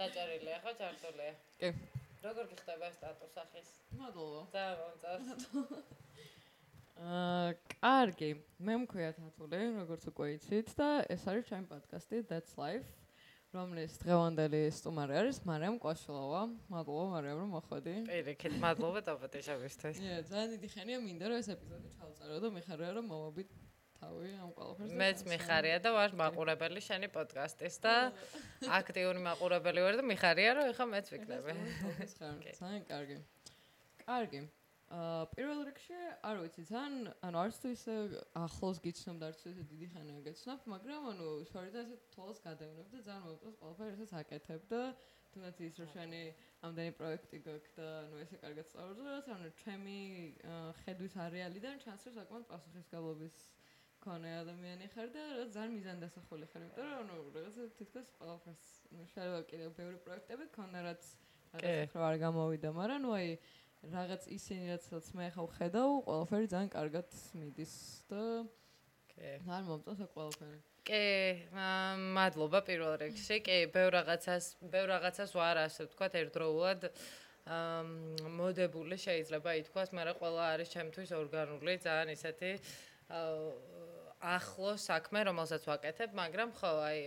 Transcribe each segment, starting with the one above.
დაჭერილია ხო ჩართულია? კი. როგორ გიხდება სტატუს ახის? მადლობა. ძალიან მომწონს. აა, კარგი. მე მქვია თათული, როგორც უკვე იცით და ეს არის ჩემი პოდკასტი That's Life. რომლის დღევანდელი სტუმარი არის მარიამ კვაშლოვა. მადლობა მარიამ რომ მოხვედი. პირიქით, მადლობა დაპატიჟებისთვის. ია, ძალიან დიდი ხანია მინდა რომ ეს ეპიზოდი ჩავწერო და მიხარია რომ მოვაბით თავი ამ ყველაფერს. მეც მიხარია და ვარ მაყურებელი შენი პოდკასტის და აქტიური მაყურებელი ვარ და მიხარია რომ ეხა მეც ვიქნები. ძალიან კარგი. კარგი. აა პირველ რიგში არ ვიცი თან ანუ არც თუ ისე ახლოს გიცნობ და არც თუ ისე დიდი ხანია გეცნობ მაგრამ ანუ შორიდან ესე თვალს გადავნებ და ძალიან მომწონს ყველაფერი ესე საკეთებ და თუნდაც ის რომ შენი ამდენი პროექტი გაქვს და ანუ ესე კარგად სწავლობ ანუ ჩემი ხედვის არეალიდან ჩანს რომ საკმაოდ პასუხისგებლობის კონე ადამიანი ხარ და რა ძალიან მიზანდასახული ხარ იმიტომ რომ ანუ რაღაცა თითქოს ყველაფერს შეიძლება კიდევ ბევრი პროექტები ქონდა რაც რაღაც რა არ გამოვიდა მაგრამ ნუ აი რაღაც ისინი რაც მე ხავ ხედავ, ყველაფერი ძალიან კარგად მიდის და კი. არ მომწონს აქ ყველაფერი. კი, მადლობა პირველ რიგში. კი, ბევრ რაღაცას, ბევრ რაღაცას ვარ ასე ვთქვა ერთდროულად აა მოდებული შეიძლება ითქვას, მაგრამ ყველა არის ჩემთვის ორგანული, ძალიან ისეთი აა ახლო საქმე, რომელსაც ვაკეთებ, მაგრამ ხო, აი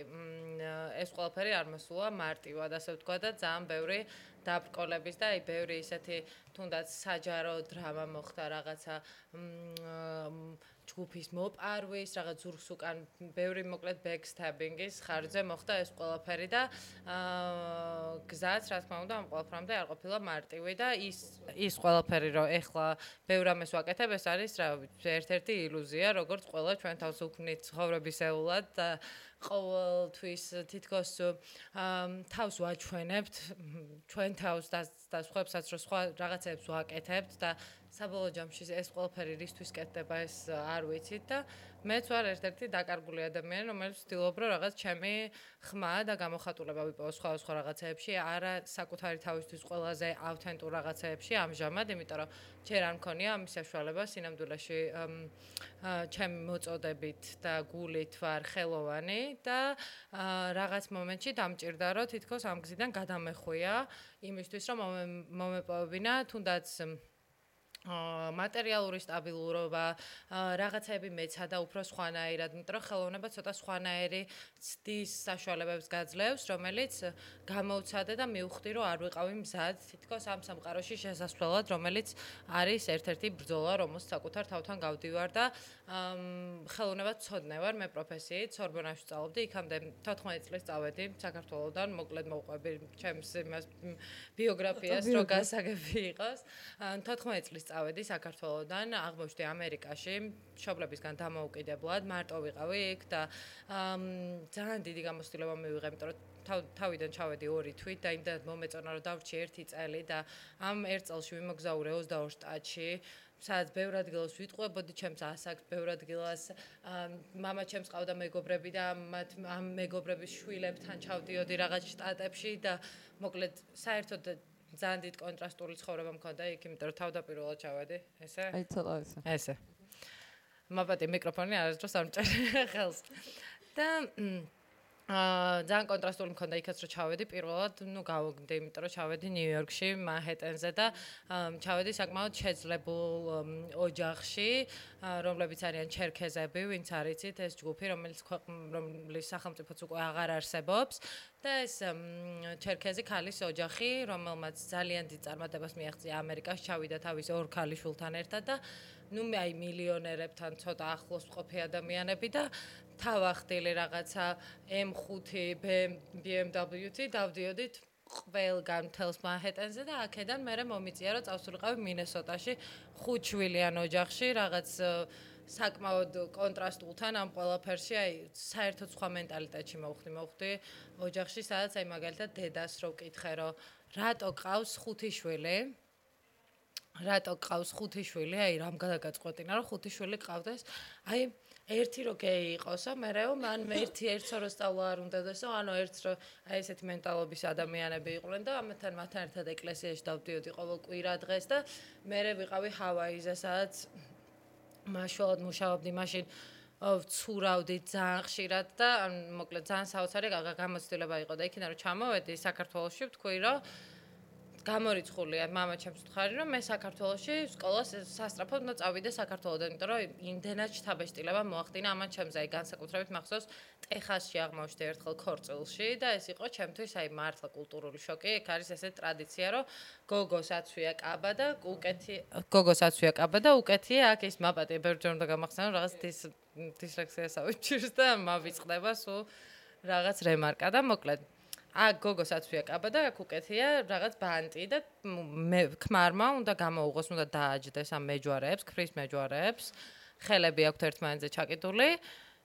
ეს ყველაფერი არ მოსულა მარტივად, ასე ვთქვა და ძალიან ბევრი დაბრკოლების და აი ბევრი ისეთი თუნდაც საჯარო დრამა მოხდა რაღაცა ჯგუფის მოპარვის, რაღაც ზურგს უკან ბევრი მოკლედ ბექსტაბინგის ხარჯზე მოხდა ეს ყველაფერი და აა გზაც რა თქმა უნდა ამ ყველაფრამდე არ ყოფილა მარტივი და ის ის ყველაფერი რომ ეხლა ბევრ ამას ვაკეთებ ეს არის რა ერთ-ერთი ილუზია როგორც ყველა ჩვენ თავს უქმნით ცხოვრებისეულად და ყოველთვის თითქოს თავს ვაჩვენებთ ჩვენ თავს და სხვაებსაც რომ სხვა რაღაცებს ვაკეთებთ და საბოლოო ჯამში ეს ყველაფერი რისთვის კეთდება ეს არ ვიცით და მეც ვარ ერთ-ერთი დაკარგული ადამიანი რომელიც ვცდილობ რომ რაღაც ჩემი ხმა და გამოხატულება ვიპოვო სხვა სხვა რაღაცეებში არა საკუთარი თავისთვის ყველაზე ავთენტურ რაღაცეებში ამჟამად იმიტომ რომ ჯერ არ მქონია ამის საშუალება სინამდვილეში ჩემი მოწოდებით და გულით ვარ ხელოვანი და რაღაც მომენტში დამჭირდა რომ თითქოს ამ გზიდან გადამეხვია იმისთვის რომ მომეპოვებინა თუნდაც მატერიალური სტაბილურობა, რაღაცები მეცადა უფრო სხვანაირად, იმიტომ რომ ხელოვნება ცოტა სხვანაირი ცდის საშუალებებს გაძლევს, რომელიც გამოვცადე და მივხვდი, რომ არ ვიყავი მზად. თითქოს ამ სამყაროში შესასვლელად, რომელიც არის ერთ-ერთი ბრძოლა, რომელსაც საკუთარ თავთან გავდივარ და ხელოვნება ცოდნე ვარ მე პროფესიით, სორბონაში სწავლობდი, იქამდე 14 წლის წავედი საქართველოსდან, მოკლედ მოვყვები ჩემს იმას ბიოგრაფიას, რო გასაგები იყოს. 14 წლის წავედი საქართველოსდან, აღმოჩნდი ამერიკაში, შობლებისგან დამოუკიდებლად, მარტო ვიყავი იქ და ძალიან დიდი გამოცდილება მივიღე, იმიტომ რომ თავიდან ჩავედი ორი თვით და იმდანაც მომეწონა რომ დავრჩი ერთი წელი და ამ ერთ წელში ვიმოგზაურე 22 შტატში სადაც ბევრ ადგილას ვიტყვებოდი ჩემს ასაკს ბევრ ადგილას мама ჩემს ყავდა მეგობრები და მათ ამ მეგობრების შვილებთან ჩავდიოდი რაღაც შტატებში და მოკლედ საერთოდ ძალიან დიდ კონტრასტული ცხოვრება მქონდა იქ, იმიტომ რომ თავდაპირველად ჩავედი, ესე? აი ცოტა ესე. ესე. მაბატი მიკროფონი არასდროს არ მჭერ ხელს. და აა ძალიან კონტრასტული მქონდა იქაც რომ ჩავედი პირველად, ну გავოგდე, იმიტომ რომ ჩავედი ნიუ-იორკში, მანჰეტენზე და ჩავედი საკმაოდ შეძლებულ ოჯახში, რომლებიც არიან ჩერქეზები, ვინც არიცით, ეს ჯგუფი, რომელიც რომლის სახელმწიფოც უკვე აღარ არსებობს და ეს ჩერქეზი ქალის ოჯახი, რომელმაც ძალიან დიდ წარმატებას მიაღწია ამერიკაში, ჩავიდა თავის ორ ქალიშვილთან ერთად და ну მე აი მილიონერებთან ცოტა ახლოს ყოფი ადამიანები და თავახდილი რაღაცა M5 BMW-ი დავდიოდით ყველგან თელს მანჰეტენზე და აქედან მე მომიწია რომ წავსულიყავი მინესოტაში ხუთშვილიან ოჯახში რაღაც საკმაოდ კონტრასტულთან ამ ყველაფერში. აი საერთოდ სხვა მენტალიტეტში მოვხდი მოვხდი ოჯახში სადაც აი მაგალითად დედას რო ვკითხე რომ რატო ყავს ხუთი შვილი რატო ყავს ხუთი შვილი აი რამ გადაგაწყვეტინა რომ ხუთი შვილი ყავდეს? აი ერთი რო გეი იყოსო, მერეო მან ერთი ერთსო რო სწავლა არ უნდა დასო, ანუ ერთს რო აი ესეთი მენტალობის ადამიანები იყვნენ და ამათთან მათთან ერთად ეკლესიაში დავდიოდი ყოველ კვირა დღეს და მერე ვიყავი ჰავაიზე, სადაც მაშველად მუშაობდი, მაშინ ვცურავდი ძალიან ხშირად და მოკლედ ძალიან საოცარი გამოცდილება იყო და იქიდან რომ ჩამოვედი საქართველოსში ვთქვი რომ გამორიცხულია мама ჩემს ვთხარი რომ მე საქართველოში სკოლას სასტრაფოდ უნდა წავიდე საქართველოდან იმიტომ რომ იმდენად შთაბეჭდილება მოახდინა ამან ჩემს აი განსაკუთრებით მახსოვს ტეხასში აღმოჩნდი ერთხელ ქორწილში და ეს იყო ჩემთვის აი მართლა კულტურული შოკი ეგ არის ესე ტრადიცია რომ გოგოს აცვია კაბა და უკეთი გოგოს აცვია კაბა და უკეთია აქ ის მაპატი ბერჯერ უნდა გამახსენო რაღაც დის დისლექსიას ავიჩირს და მავიწყდება სულ რაღაც რემარკა და მოკლედ ა გოგოსაც ვია კაბა და აქ უკეთია რაღაც ბანტი და მე ქმარმა უნდა გამოუღოს უნდა დააჯდეს ამ მეჯვარეებს, ქრის მეჯვარეებს. ხელები აქვთ ერთმანეთზე ჩაკიდული.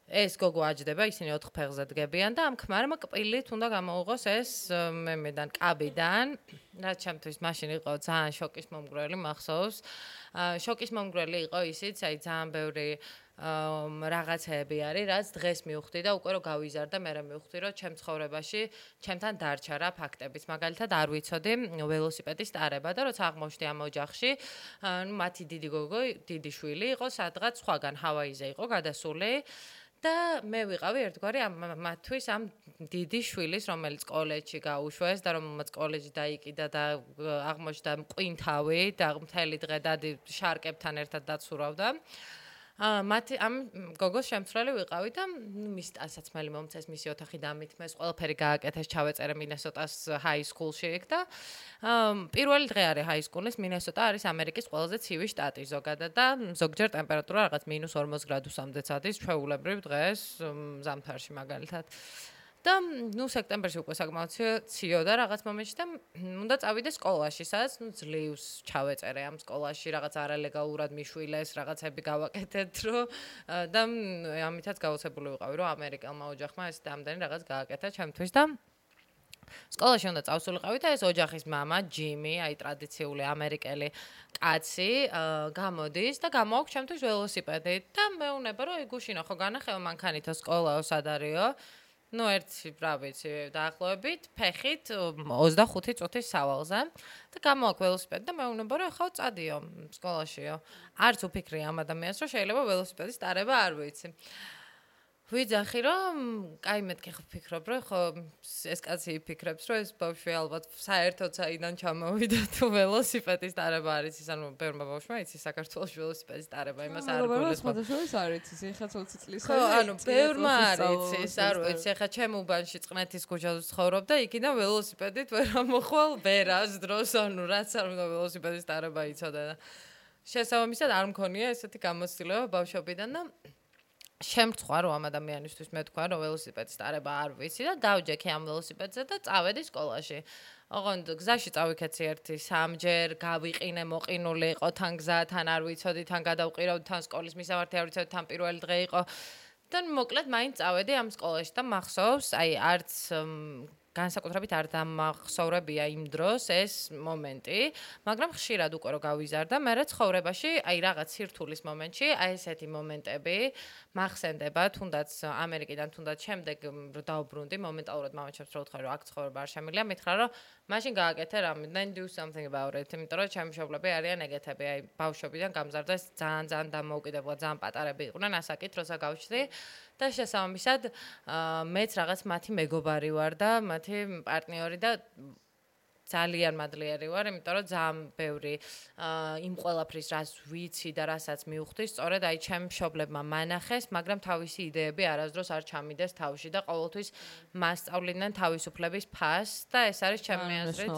ეს გოგო აჯდება, ისინი ოთხ ფეხზე დგებიან და ამ ქმარმა კპილით უნდა გამოუღოს ეს მე მედან კაბიდან. რაც ჩემთვის მაშინ იყო ძალიან შოკის მომგვრელი მახსოვს. შოკის მომგვრელი იყო ისიც, აი ძალიან ბევრი რაღაცეები არის, რაც დღეს მივხვდი და უკვე რომ გავიზარდა, მე რა მივხვდი, რომ ჩემ ცხოვრებაში ჩემთან დარჩა რა ფაქტებიც. მაგალითად, არ ვიცოდი ველოსიპედის ტარება და როცა აღმოჩნდი ამ ოჯახში, ნუ მათი დიდი გოგო, დიდი შვილი იყო სადღაც სხვაგან ჰავაიზე იყო გადასული. და მე ვიყავი ერთგვარი ამ მათთვის ამ დიდი შვილის, რომელიც კოლეჯში გაუშვეს და რომელმაც კოლეჯი დაიკიდა და აღმოჩნდა მყინთავი და მთელი დღე დადი შარკებთან ერთად დაცურავდა. აა მათი ამ გოგოს შემცვლელი ვიყავი და მის ტანსაცმელი მომწეს მისი ოთახი დამითმეს, ყველაფერი გააკეთეს, ჩავეწერე მინესოტას ჰაი სკულში იქ და აა პირველი დღე არის ჰაი სკულის, მინესოტა არის ამერიკის ყველაზე ცივი შტატი ზოგადად და ზოგჯერ ტემპერატურა რაღაც -40 გრადუსამდეც არის ჩვეულებრივ დღეს ზამთარში მაგალითად. და ნუ სექტემბერში უკვე საკმაოდ ციო და რაღაც მომენტში და უნდა წავიდე სკოლაში, სადაც ნუ ძლივს ჩავეწერე ამ სკოლაში, რაღაც არალეგალურად მიშვილეს, რაღაცები გავაკეთეთ, რომ და ამითაც გაოცებული ვიყავი, რომ ამერიკელმა ოჯახმა ეს დამდენი რაღაც გააკეთა ჩემთვის და სკოლაში უნდა წავსულიყავი და ეს ოჯახის мама ჯიმი, აი ტრადიციული ამერიკელი კაცი, გამოდის და გამოაქვს ჩემთვის ველოსიპედი და მეუნება რომ იგუშინო ხო განახევა მანქანითო სკოლაო სად არისო? Ну ერთი რა ვიცი დაახლოებით ფეხით 25 წუთის სავალზე. და გამოაქვს ველოსიპედი და მე ვუნება რომ ახლა წადიო სკოლაშიო. არც უფიქრი ამ ადამიანს რომ შეიძლება ველოსიპედის დარება არ ვიცი ვიძახი რომ კაი მეთქი ხო ფიქრობ რომ ხო ეს კაცი ფიქრებს რომ ეს ბავშვი ალბათ საერთოდ საიდან ჩამოვიდა თუ ველოსიპედის დარება არის ის ანუ ბევრმა ბავშვმა იცი საქართველოს ველოსიპედის დარება იმას არ გულებს ხო ეს არის ის ეხა 20 წლის ხო ანუ ბევრმა არის ის არ ვიცი ეხა ჩემ უბანში წნეთის ქუჩაზე ცხოვრობ და იქიდან ველოსიპედით ვერ ამოხვალ ვერას დროს ანუ რაც არ უნდა ველოსიპედის დარება იცოდა და შესაბამისად არ მქონია ესეთი გამოცდილება ბავშვობიდან და შემრცხვა რომ ამ ადამიანისთვის მე თქვა რომ ველოსიპედის დარება არ ვიცი და დავჯექი ამ ველოსიპედზე და წავედი სკოლაში. ოღონდ გზაში წავიქეცი ერთი სამჯერ, გავიყინე მოყინული იყო თან გზა, თან არ ვიცოდი, თან გადავყირავდი, თან სკოლის მისამართი არ ვიცოდი, თან პირველი დღე იყო. და მოკლედ მაინც წავედი ამ სკოლაში და მახსოვს, აი არც განსაკუთრებით არ დამახსოვრებია იმ დროს ეს მომენტი, მაგრამ ხშირად უკვე რო გავიზარდა, მე რა ცხოვრებაში, აი რაღაც სირთულის მომენტში, აი ესეთი მომენტები მახსენდება, თუნდაც ამერიკიდან, თუნდაც შემდეგ დაუბრუნდი, მომენტალურად მამაჩემს რო ვთქვა, რომ აქ ცხოვრება არ შემიძლია, მითხრა, რომ მაშინ გააკეთე რამე, then do something about it, იმიტომ რომ ჩემი მშობლები არიან ეგეთები, აი ბავშვობიდან გამზარდა ძალიან ძალიან დამოუკიდებლად, ძალიან პატარები იყვნენ, ასაკით როცა გავჩდი და შესაბამისად მეც რაღაც მათი მეგობარი ვარ და მათი პარტნიორი და ძალიან მადლიერი ვარ, იმიტომ რომ ძალიან ბევრი იმ ყველაფრის რაც ვიცი და რასაც მივხვდი, სწორედ აი ჩემ მშობლებმა მანახეს, მაგრამ თავისი იდეები არასდროს არ ჩამიდეს თავში და ყოველთვის მასწავლიდნენ თავისუფლების ფასს და ეს არის ჩემი აზრით.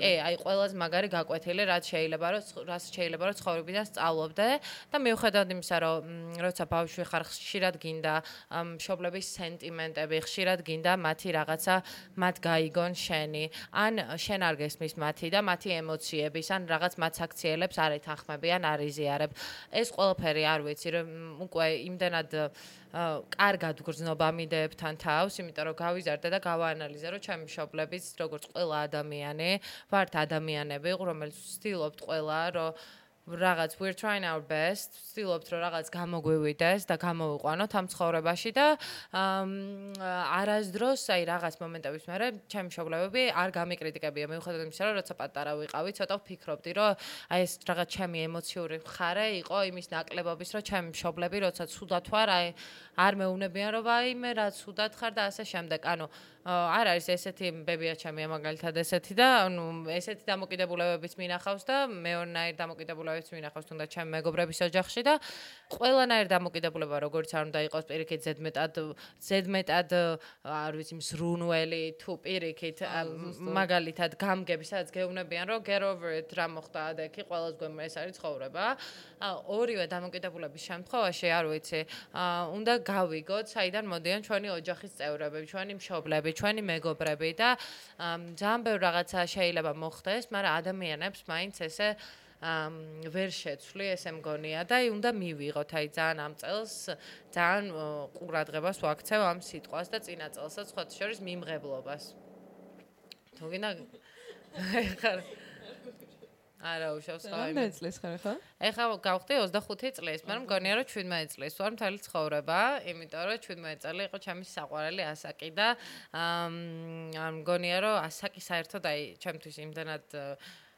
კი, აი ყველაზე მაგარი გაკვეთილი, რაც შეიძლება რომ რაც შეიძლება რომ ცხოვრებიდან სწავლობდე და მიუხედავად იმისა, რომ როცა ბავშვი ხარ ხშირად გინდა მშობლების სენტიმენტები, ხშირად გინდა მათი რაღაცა მათ გაიგონ შენი, ან შენ არ გესმის მათი და მათი ემოციების ან რაღაც მათ საქციელებს არ ეთანხმებიან, არ იზიარებ. ეს ყველაფერი არ ვიცი, რომ უკვე იმდანად კარგად გრძნობა მიდეებთან თავს, იმიტომ რომ გავიზარდე და გავაანალიზე, რომ ჩემი მშობლებიც, როგორც ყველა ადამიანი, ვართ ადამიანები, რომელიც ვცდილობთ ყველა, რომ რაღაც we're trying our best, ვცდილობთ რომ რაღაც გამოგვივიდეს და გამოვიყვანოთ ამ ცხოვრებაში და არასდროს აი რაღაც მომენტების მერე ჩემი მშობლებები არ გამიკრიტიკებია მიუხედავად იმისა რომ როცა პატარა ვიყავი, ცოტა ვფიქრობდი რომ აი ეს რაღაც ჩემი ემოციური მხარე იყო იმის ნაკლებობის რომ ჩემი მშობლები როცა ცუდად ვარ, აი არ მეუნებიან რომ აი მე რა ცუდად ხარ და ასე შემდეგ. ანუ არ არის ესეთი ბებია ჩემი მაგალითად ესეთი და ანუ ესეთი დამოკიდებულებებიც მინახავს და მეონაირ დამოკიდებულებებიც მინახავს თუნდაც ჩემი მეგობრების ოჯახში და ყველანაირ დამოკიდებულება როგორც არ უნდა იყოს პირიქით ზედმეტად ზედმეტად არ ვიცი მსრუნველი თუ პირიქით მაგალითად გამგები სადაც გეუბნებიან რომ get over it რა მოხდა და იქი ყველას გვემ ეს არის ცხოვრება. ორივე დამოკიდებულების შემთხვევაში არ ვიცი უნდა გავიგოთ საიდან მოდიან ჩვენი ოჯახის წევრები ჩვენი მშობლები ჩვენი მეგობრები და ძალიან ბევრ რაღაცა შეიძლება მოხდეს, მაგრამ ადამიანებს მაინც ესე ვერ შეცვლი ესე მგონია და აი უნდა მივიღოთ აი ძალიან ამ წელს ძალიან ყურადღებას ვაქცევ ამ სიტყვას და წინა წელსაც სხვა შორის მიმღებლობას. თუ გინდა ხარ არა უშავს ხარ. რამდენი წლის ხარ ხა? ეხა გავხდი 25 წლის, მაგრამ მგონია რომ 17 წლის ვარ მთელი ცხოვრება, იმიტომ რომ 17 წელი იყო ჩემი საყვარელი ასაკი და აა მგონია რომ ასაკი საერთოდ აი ჩემთვის იმდანად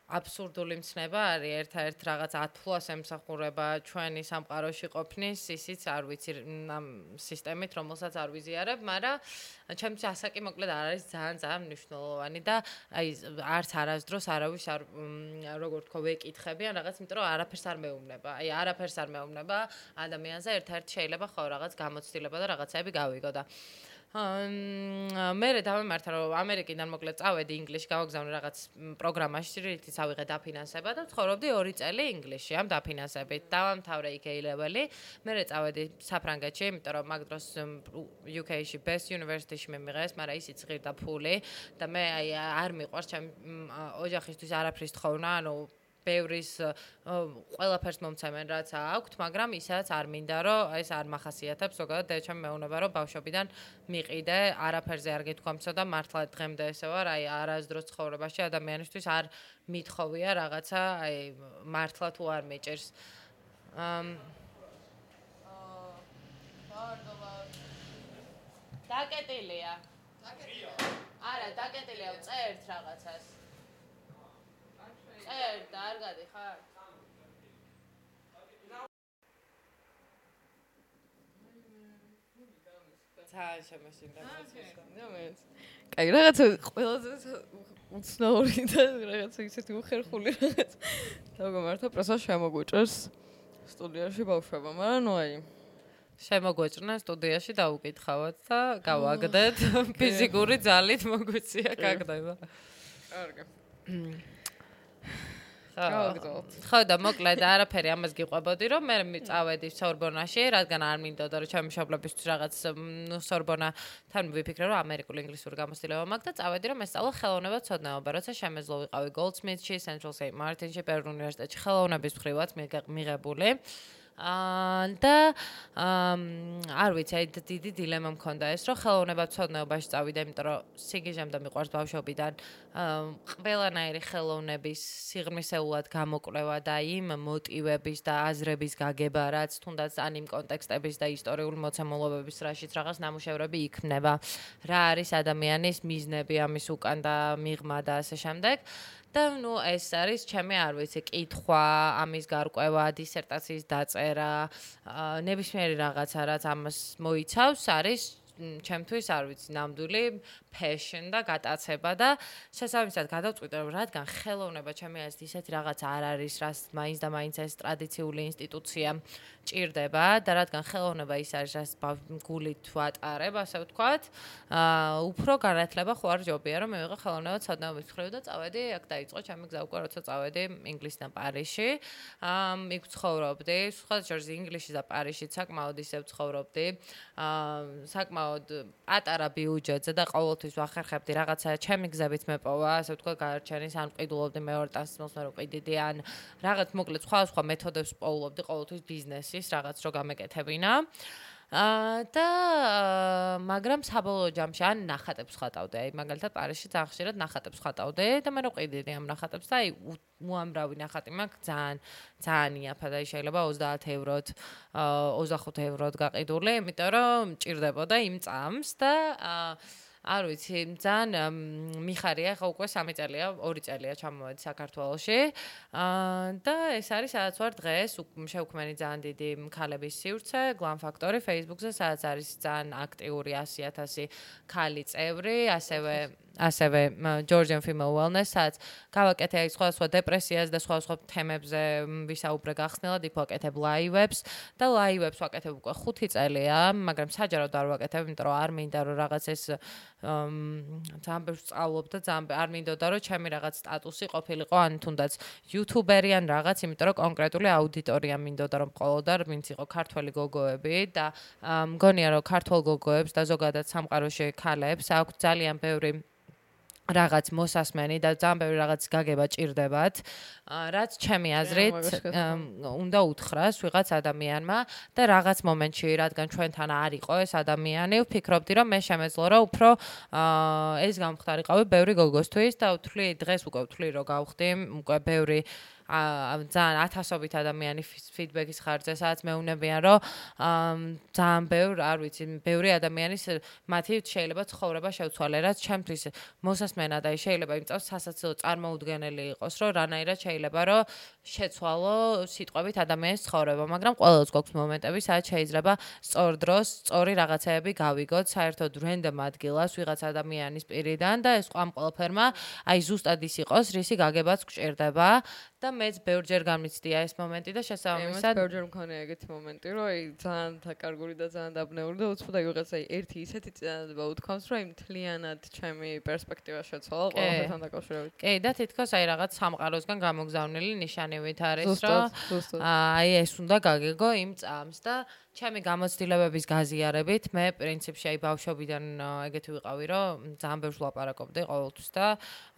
აბსურდული მცნება არის ერთ-ერთ რაღაც ათლას ემსახურება ჩვენი სამყაროში ყოფნის ისიც არ ვიცი ამ სისტემით რომელსაც არ ვიზიარებ, მაგრამ ჩემთვის ასაკი მოკლედ არ არის ძალიან ძალიან მნიშვნელოვანი და აი არც არასდროს არავის არ როგორ თქო ვეკითხები ან რაღაც იმიტომ რომ არაფერს არ მეუბნება. აი არაფერს არ მეუბნება ადამიანზე ერთ-ერთი შეიძლება ხო რაღაც გამოცდილება და რაღაცები გავიგო და მე დავემართა რომ ამერიკიდან მოკლედ წავედი ინგლისში გავაგზავნე რაღაც პროგრამაში რითიც ავიღე დაფინანსება და ცხოვრობდი 2 წელი ინგლისში ამ დაფინანსებით. დავამთავრე იქ A-level-ი. მე წავედი საფრანგეთში იმიტომ რომ მაგ დროს UK-ში best university-ში მე მიღეს მაგრამ ისიც ღირდა ფული და მე აი არ მიყვარს ჩემ ოჯახისთვის არაფრის თხოვნა ანუ ბევრის ყველაფერს მომცემენ რაც აქვთ, მაგრამ ისაც არ მინდა რომ ეს არ מחასიათებს ზოგადად და ჩემ მეუბნება რომ ბავშვობიდან მიყიდე, არაფერზე არ გეთქვამსო და მართლა დღემდე ესე ვარ, აი არასდროს ცხოვრებაში ადამიანისთვის არ მithოვია რაღაცა, აი მართლა თუ არ მეჭერს. ამ დაკეტილია. დაკეტილია. არა, დაკეტილია, წერთ რაღაცას. ერ და არ გადიხარ? ძალიან შემაშინდა მეც. კაი, რაღაცა ყველაზე უცნაური და რაღაცა ისეთი უხერხული რაღაც. დაგომართა პროსა შემოგვიჭერს სტუდიაში ბავშვობა, მაგრამ ნუ აი შემოგვეჭრნა სტუდიაში დაუკითხავთ და გავაგდეთ ფიზიკური ძალით მოგვიწია გაგდება. კარგი. ხო და მოკლედ არაფერი ამას გიყვებოდი რომ მე მიწავედი სორბონაში რადგან არ მინდოდა რომ ჩემი მშობლებისთვის რაღაც სორბონა თან ვიფიქრე რომ ამერიკულ ინგლისურ გამოცდილება მაქვს და წავედი რომ ესწავლა ხელოვნება ცოდნაობა როცა შემეძლო ვიყავი Goldsmith-ში, Central Saint Martin-ში, პერუ უნივერსიტეტში ხელოვნების მხრივაც მიღებული და არ ვიცი, აი დიდი დილემა მქონდა ეს, რომ ხელოვნება ცოდნეობაში წავიდა, იმიტომ რომ სიგიჟემ და მიყვარს ბავშვობიდან ყველანაირი ხელოვნების სიღრმისეულად გამოკვლევა და იმ მოტივების და აზრების გაგება, რაც თუნდაც ან იმ კონტექსტების და ისტორიული მოცემულობების რაშიც რაღაც ნამუშევრები იქმნება. რა არის ადამიანის მიზნები ამის უკან და მიღმა და ასე შემდეგ. და ნუ ეს არის ჩემი არ ვიცი კითხვა ამის გარკვევა დისერტაციის დაწერა ნებისმიერი რაღაცა რაც ამას მოიცავს არის ჩემთვის არ ვიცი ნამდვილი passion და გატაცება და შესაბამისად გადავწყვიტე რომ რადგან ხელოვნება ჩემი აზრით ისეთი რაღაც არ არის რაც მაინც და მაინც ეს ტრადიციული ინსტიტუცია ჭირდება და რადგან ხელოვნება ის არის რაც გულით ვატარებ ასე ვთქვათ აა უფრო განათლება ხო არ ჯობია რომ მე ვიღე ხელოვნება ცოდნაობის მხრივ და წავედი აქ დაიწყო ჩემი გზა უკვე როცა წავედი ინგლისიდან პარიზში აა იქ ცხოვრობდი სხვა შორის ინგლისში და პარიზში საკმაოდ ისე ცხოვრობდი აა საკმაოდ პატარა ბიუჯეტზე და ყოველთვის ვახერხებდი რაღაცა ჩემი გზებით მეპოვა, ასე ვთქვა, გაარჩენის ან ყიდულობდი მეორე ტასმოს მე რო ყიდიდი ან რაღაც მოკლედ სხვა სხვა მეთოდებს პოულობდი ყოველთვის ბიზნესის რაღაც რო გამეკეთებინა. აა და მაგრამ საბოლოო ჯამში ან ნახატებს ხატავდი. აი მაგალითად პარიზში ძალიან ხშირად ნახატებს ხატავდი და მე რო ყიდიდი ამ ნახატებს და აი უამრავი ნახატი მაქვს ძალიან ძალიან იაფად აი შეიძლება 30 ევროთ აა 25 ევროთ გაყიდული, იმიტომ რომ მჭirdებოდა იმ წამს და აა არ ვიცი, ძალიან მიხარია, ხო უკვე 3 წელია, 2 წელია ჩამოვედი საქართველოში. აა და ეს არის სადაც ვარ დღეს, შეუქმენი ძალიან დიდი ქალების სივრცე, Glam Factory Facebook-ზე, სადაც არის ძალიან აქტიური 100000 ქალი წევრი, ასევე ასევე Georgian Female Wellness-საც გავაკეთე აი სხვა სხვა დეპრესიას და სხვა სხვა თემებზე ვისაუბრე გახსნელად იქ ვაკეთებ ლაივებს და ლაივებს ვაკეთებ უკვე 5 წელია, მაგრამ საჯაროდ არ ვაკეთებ, იმიტომ რომ არ მინდა რომ რაღაც ეს ძალიან ბევრს სწავლობ და ძალიან არ მინდოდა რომ ჩემი რაღაც სტატუსი ყოფილიყო ან თუნდაც იუთუბერი ან რაღაც, იმიტომ რომ კონკრეტული აუდიტორია მინდოდა რომ ყოლოდა, ვინც იყო ქართველი გოგოები და მგონია რომ ქართველ გოგოებს და ზოგადად სამყაროში ქალებს აქვს ძალიან ბევრი რაღაც მოსასმენი და ძალიან ბევრი რაღაც გაგება ჭირდებათ. რაც ჩემი აზრით უნდა უთხრას ვიღაც ადამიანმა და რაღაც მომენტში, რადგან ჩვენთან არ იყო ეს ადამიანი, ვფიქრობდი, რომ მე შემეძლო რა უფრო ეს გამختارიყავი ბევრი გოგოსთვის და ვთვლი დღეს უკვე ვთვლი რომ გავხდი უკვე ბევრი ძალიან ათასობით ადამიანი ფიდბექის ხარჯზე, სადაც მეუნებიან, რომ ძალიან ბევრ, არ ვიცი, ბევრი ადამიანის მათი შეიძლება ცხოვრება შევცვალე, რაც ჩემთვის მოსასმენად აი შეიძლება იმ წავს სასაცილო წარმოუდგენელი იყოს, რომ რანაირად შეიძლება რომ შეცვალო სიტყვებით ადამიანის ცხოვრება, მაგრამ ყოველთვის გვაქვს მომენტები, სადაც შეიძლება სწორ დროს, სწორი რაღაცეები გავიგოთ საერთოდ random ადგილას ვიღაც ადამიანის პირიდან და ეს ყამ ყველაფერმა აი ზუსტად ის იყოს, რისი გაგებაც გჭირდება და მეც ბევრჯერ გამიცდია ეს მომენტი და შესაბამისად მე ბევრჯერ მქონია ეგეთი მომენტი, რომ აი ძალიან თაკარგული და ძალიან დაბნეული და უცბად აი ვიღაც აი ერთი ისეთი წინადადება უთქვამს, რომ აი მთლიანად ჩემი პერსპექტივა შეცვალა ყველაფერთან დაკავშირებით. კი, და თითქოს აი რაღაც სამყაროსგან გამოგზავნილი ნიშანივით არის, რომ აი ეს უნდა გაგეგო იმ წამს და ჩემი გამოცდილებების გაზიარებით მე პრინციპში აი ბავშვობიდან ეგეთი ვიყავი რომ ძალიან ბევრს ლაპარაკობდი ყოველთვის და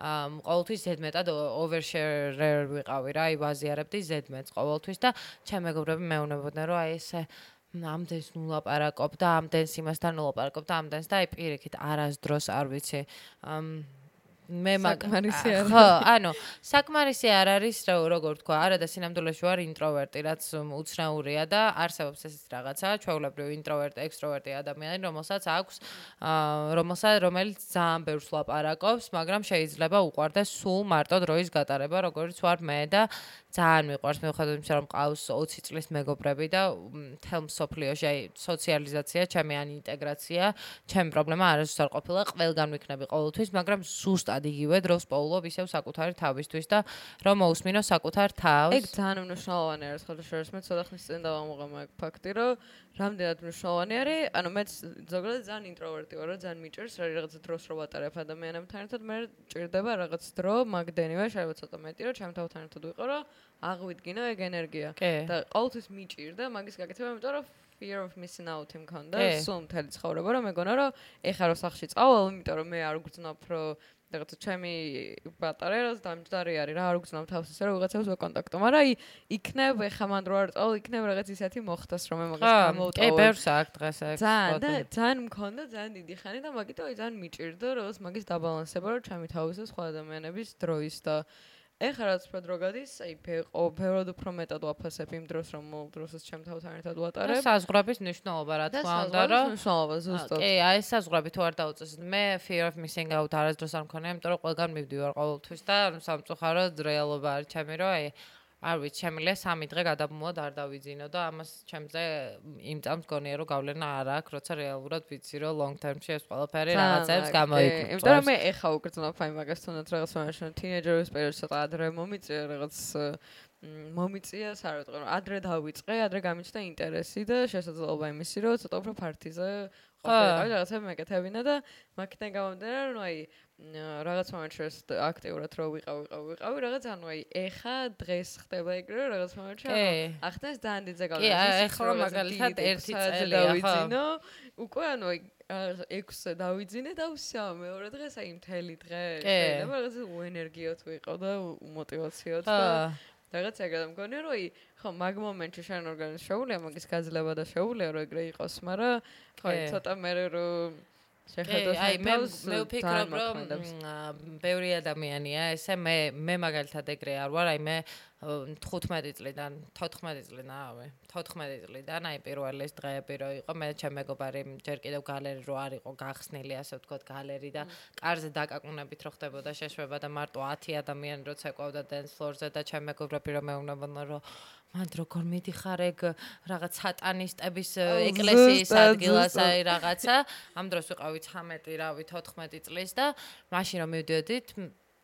ყოველთვის ზედმეტად overshare ვიყავი რა აი ვაზიარებდი ზედმეტს ყოველთვის და ჩემ მეგობრები მეუბნებოდნენ რომ აი ესე ამდენს ნუ ლაპარაკობ და ამდენს იმასთან ლაპარაკობ და ამდენს და აი პირიქით არასდროს არ ვიცი მე საკმარისი არ ხო ანუ საკმარისი არ არის როგორ თქვა არა და სინამდვილეში ვარ ინტროვერტი რაც უცნაურია და არსებობს ეს რაღაცა ჩვეულებრივი ინტროვერტი ექსტროვერტი ადამიანი რომელსაც აქვს რომელსაც რომელიც ძალიან ბევრს ლაპარაკობს მაგრამ შეიძლება უყვარდეს სულ მარტო დროის გატარება როგორც ვარ მე და ძალიან მიყვარს. მიუხედავად იმისა რომ ყავს 20 წლის მეგობრები და თელ სოფლიოში აი სოციალიზაცია ჩემი ან ინტეგრაცია ჩემი პრობლემა არასდროს არ ყოფილა ყველგან ვიქნები ყოველთვის მაგრამ ზუსტად იგივე დროს პოულობ ისევ საკუთარი თავისთვის და რომ მოусმინო საკუთარ თავს. ეგ ძალიან მნიშვნელოვანია რა სხვა შორის მე ცოტა ხნის წინ დავამოღე მაგ ფაქტი რომ რამდენად მნიშვნელოვანი არის. ანუ მე ზოგადად ძალიან ინტროვერტი ვარ რომ ძალიან მიჭირს რა რაღაც დროს რო ვატარებ ადამიანებთან ერთად. მე ჭირდება რაღაც დრო მაგდენივე შეიძლება ცოტა მეტი რომ ჩემ თავთან ერთად ვიყო რომ აღვიდგინო ეგ ენერგია. და ყოველთვის მიჭირდა მაგის გაკეთება იმიტომ რომ fear of missing out იმქონდა სულ მთელი ცხოვრება რომ მეგონა რომ ეხა რო სახში წავალ იმიტომ რომ მე არ გძნობ რომ რაღაცა ჩემი ბატარეას დამჯდარი არის რა არ უგზნავ თავს ისე რომ ვიღაცას ვაკონტაქტო მაგრამ აი იქნებ ეხა მან რო არ წავალ იქნებ რაღაც ისეთი მოხდას რომ მე მაგას გამოვტოვე კი ბევრს აქვს დღეს ეს ძალიან და ძალიან მქონდა ძალიან დიდი ხანი და მაგითო აი ძალიან მიჭირდა რომ მაგის დაბალანსება რომ ჩემი თავისა სხვა ადამიანების დროის და ეხლა რაც უფრო დრო გადის, აი ფეყო, ფეროდ უფრო მეტად ვაფასებ იმ დროს, რომ დროსაც ჩემ თავთან ერთად ვატარებ. საზღვრების მნიშვნელობა რა თქმა უნდა, რომ მნიშვნელობა ზუსტად. კი, აი საზღვრები თუ არ დაუწესოთ, მე fear of missing out არასდროს არ მქონია, იმიტომ რომ ყველგან მივდივარ ყოველთვის და სამწუხაროდ რეალობა არის ჩემი, რომ აი არ ვიცი, შემიძლია სამი დღე გადაბმულად არ დავიძინო და ამას ჩემზე იმ წამს გონია რომ გავლენა არ აქვს, როცა რეალურად ვიცი რომ long term-ში ეს ყველაფერი რაღაცებს გამოიკვეთებს. იმიტომ რომ მე ეხა უკრძნობ აი მაგას თუნდაც რაღაც მომენტში თინეიჯერის პერიოდში ცოტა ადრე მომიწია რაღაც მომიწია საერთოდ რომ адრე დავიწყე, ადრე გამიჩნდა ინტერესი და შესაძლებლობა იმისი რომ ცოტა უფრო ფარტიზე ყოფილიყავი რაღაცა მეკეთებინა და მაგიდან გამომდინარე რომ აი რაღაც მომენტში ეს აქტიურად რო ვიყავ ვიყავ ვიყავ რაღაც ანუ აი ეხა დღეს ხდება ეგრე რაღაც მომენტში ანუ ახდენს ძალიან დიდ ზეგავლენს კი ეხლა მაგალითად ერთი წელი დავიძინო უკვე ანუ აი 6-ზე დავიძინე და ვსა მეორე დღეს აი მთელი დღე შეიძლება რაღაც უენერგიოთ ვიყავ და უმოტივაციოთ და რაღაც ეგრე მგონია რომ ხო მაგ მომენტში შენ ორგანიზ შეუულია მაგის გაძლება და შეუულია რომ ეგრე იყოს მაგრამ ხო ცოტა მე რომ შეხედოს აი მე მე ვფიქრობ რომ ბევრი ადამიანია ესე მე მე მაგალითად ეგრე არ ვარ აი მე 15 წლიდან 14 წლიდან ავე 14 წლიდან აი პირველი ეს დღეები რო იყო მე ჩემ მეგობარი ჯერ კიდევ გალერი რო არ იყო გახსნილი ასე ვთქვათ გალერი და კარზე დაკაკუნებით რო ხდებოდა შეშვება და მარტო 10 ადამიანი რო ცეკვავდა dance floor-ზე და ჩემ მეგობრები რო მეუბნებოდნენ რომ მანდ როგორ მიდიხარ ეგ რაღაც სატანისტების ეკლესიის ადგილას აი რაღაცა. ამ დროს ვიყავი 19 რავი 14 წლის და მაშინ რომ მივდიოდით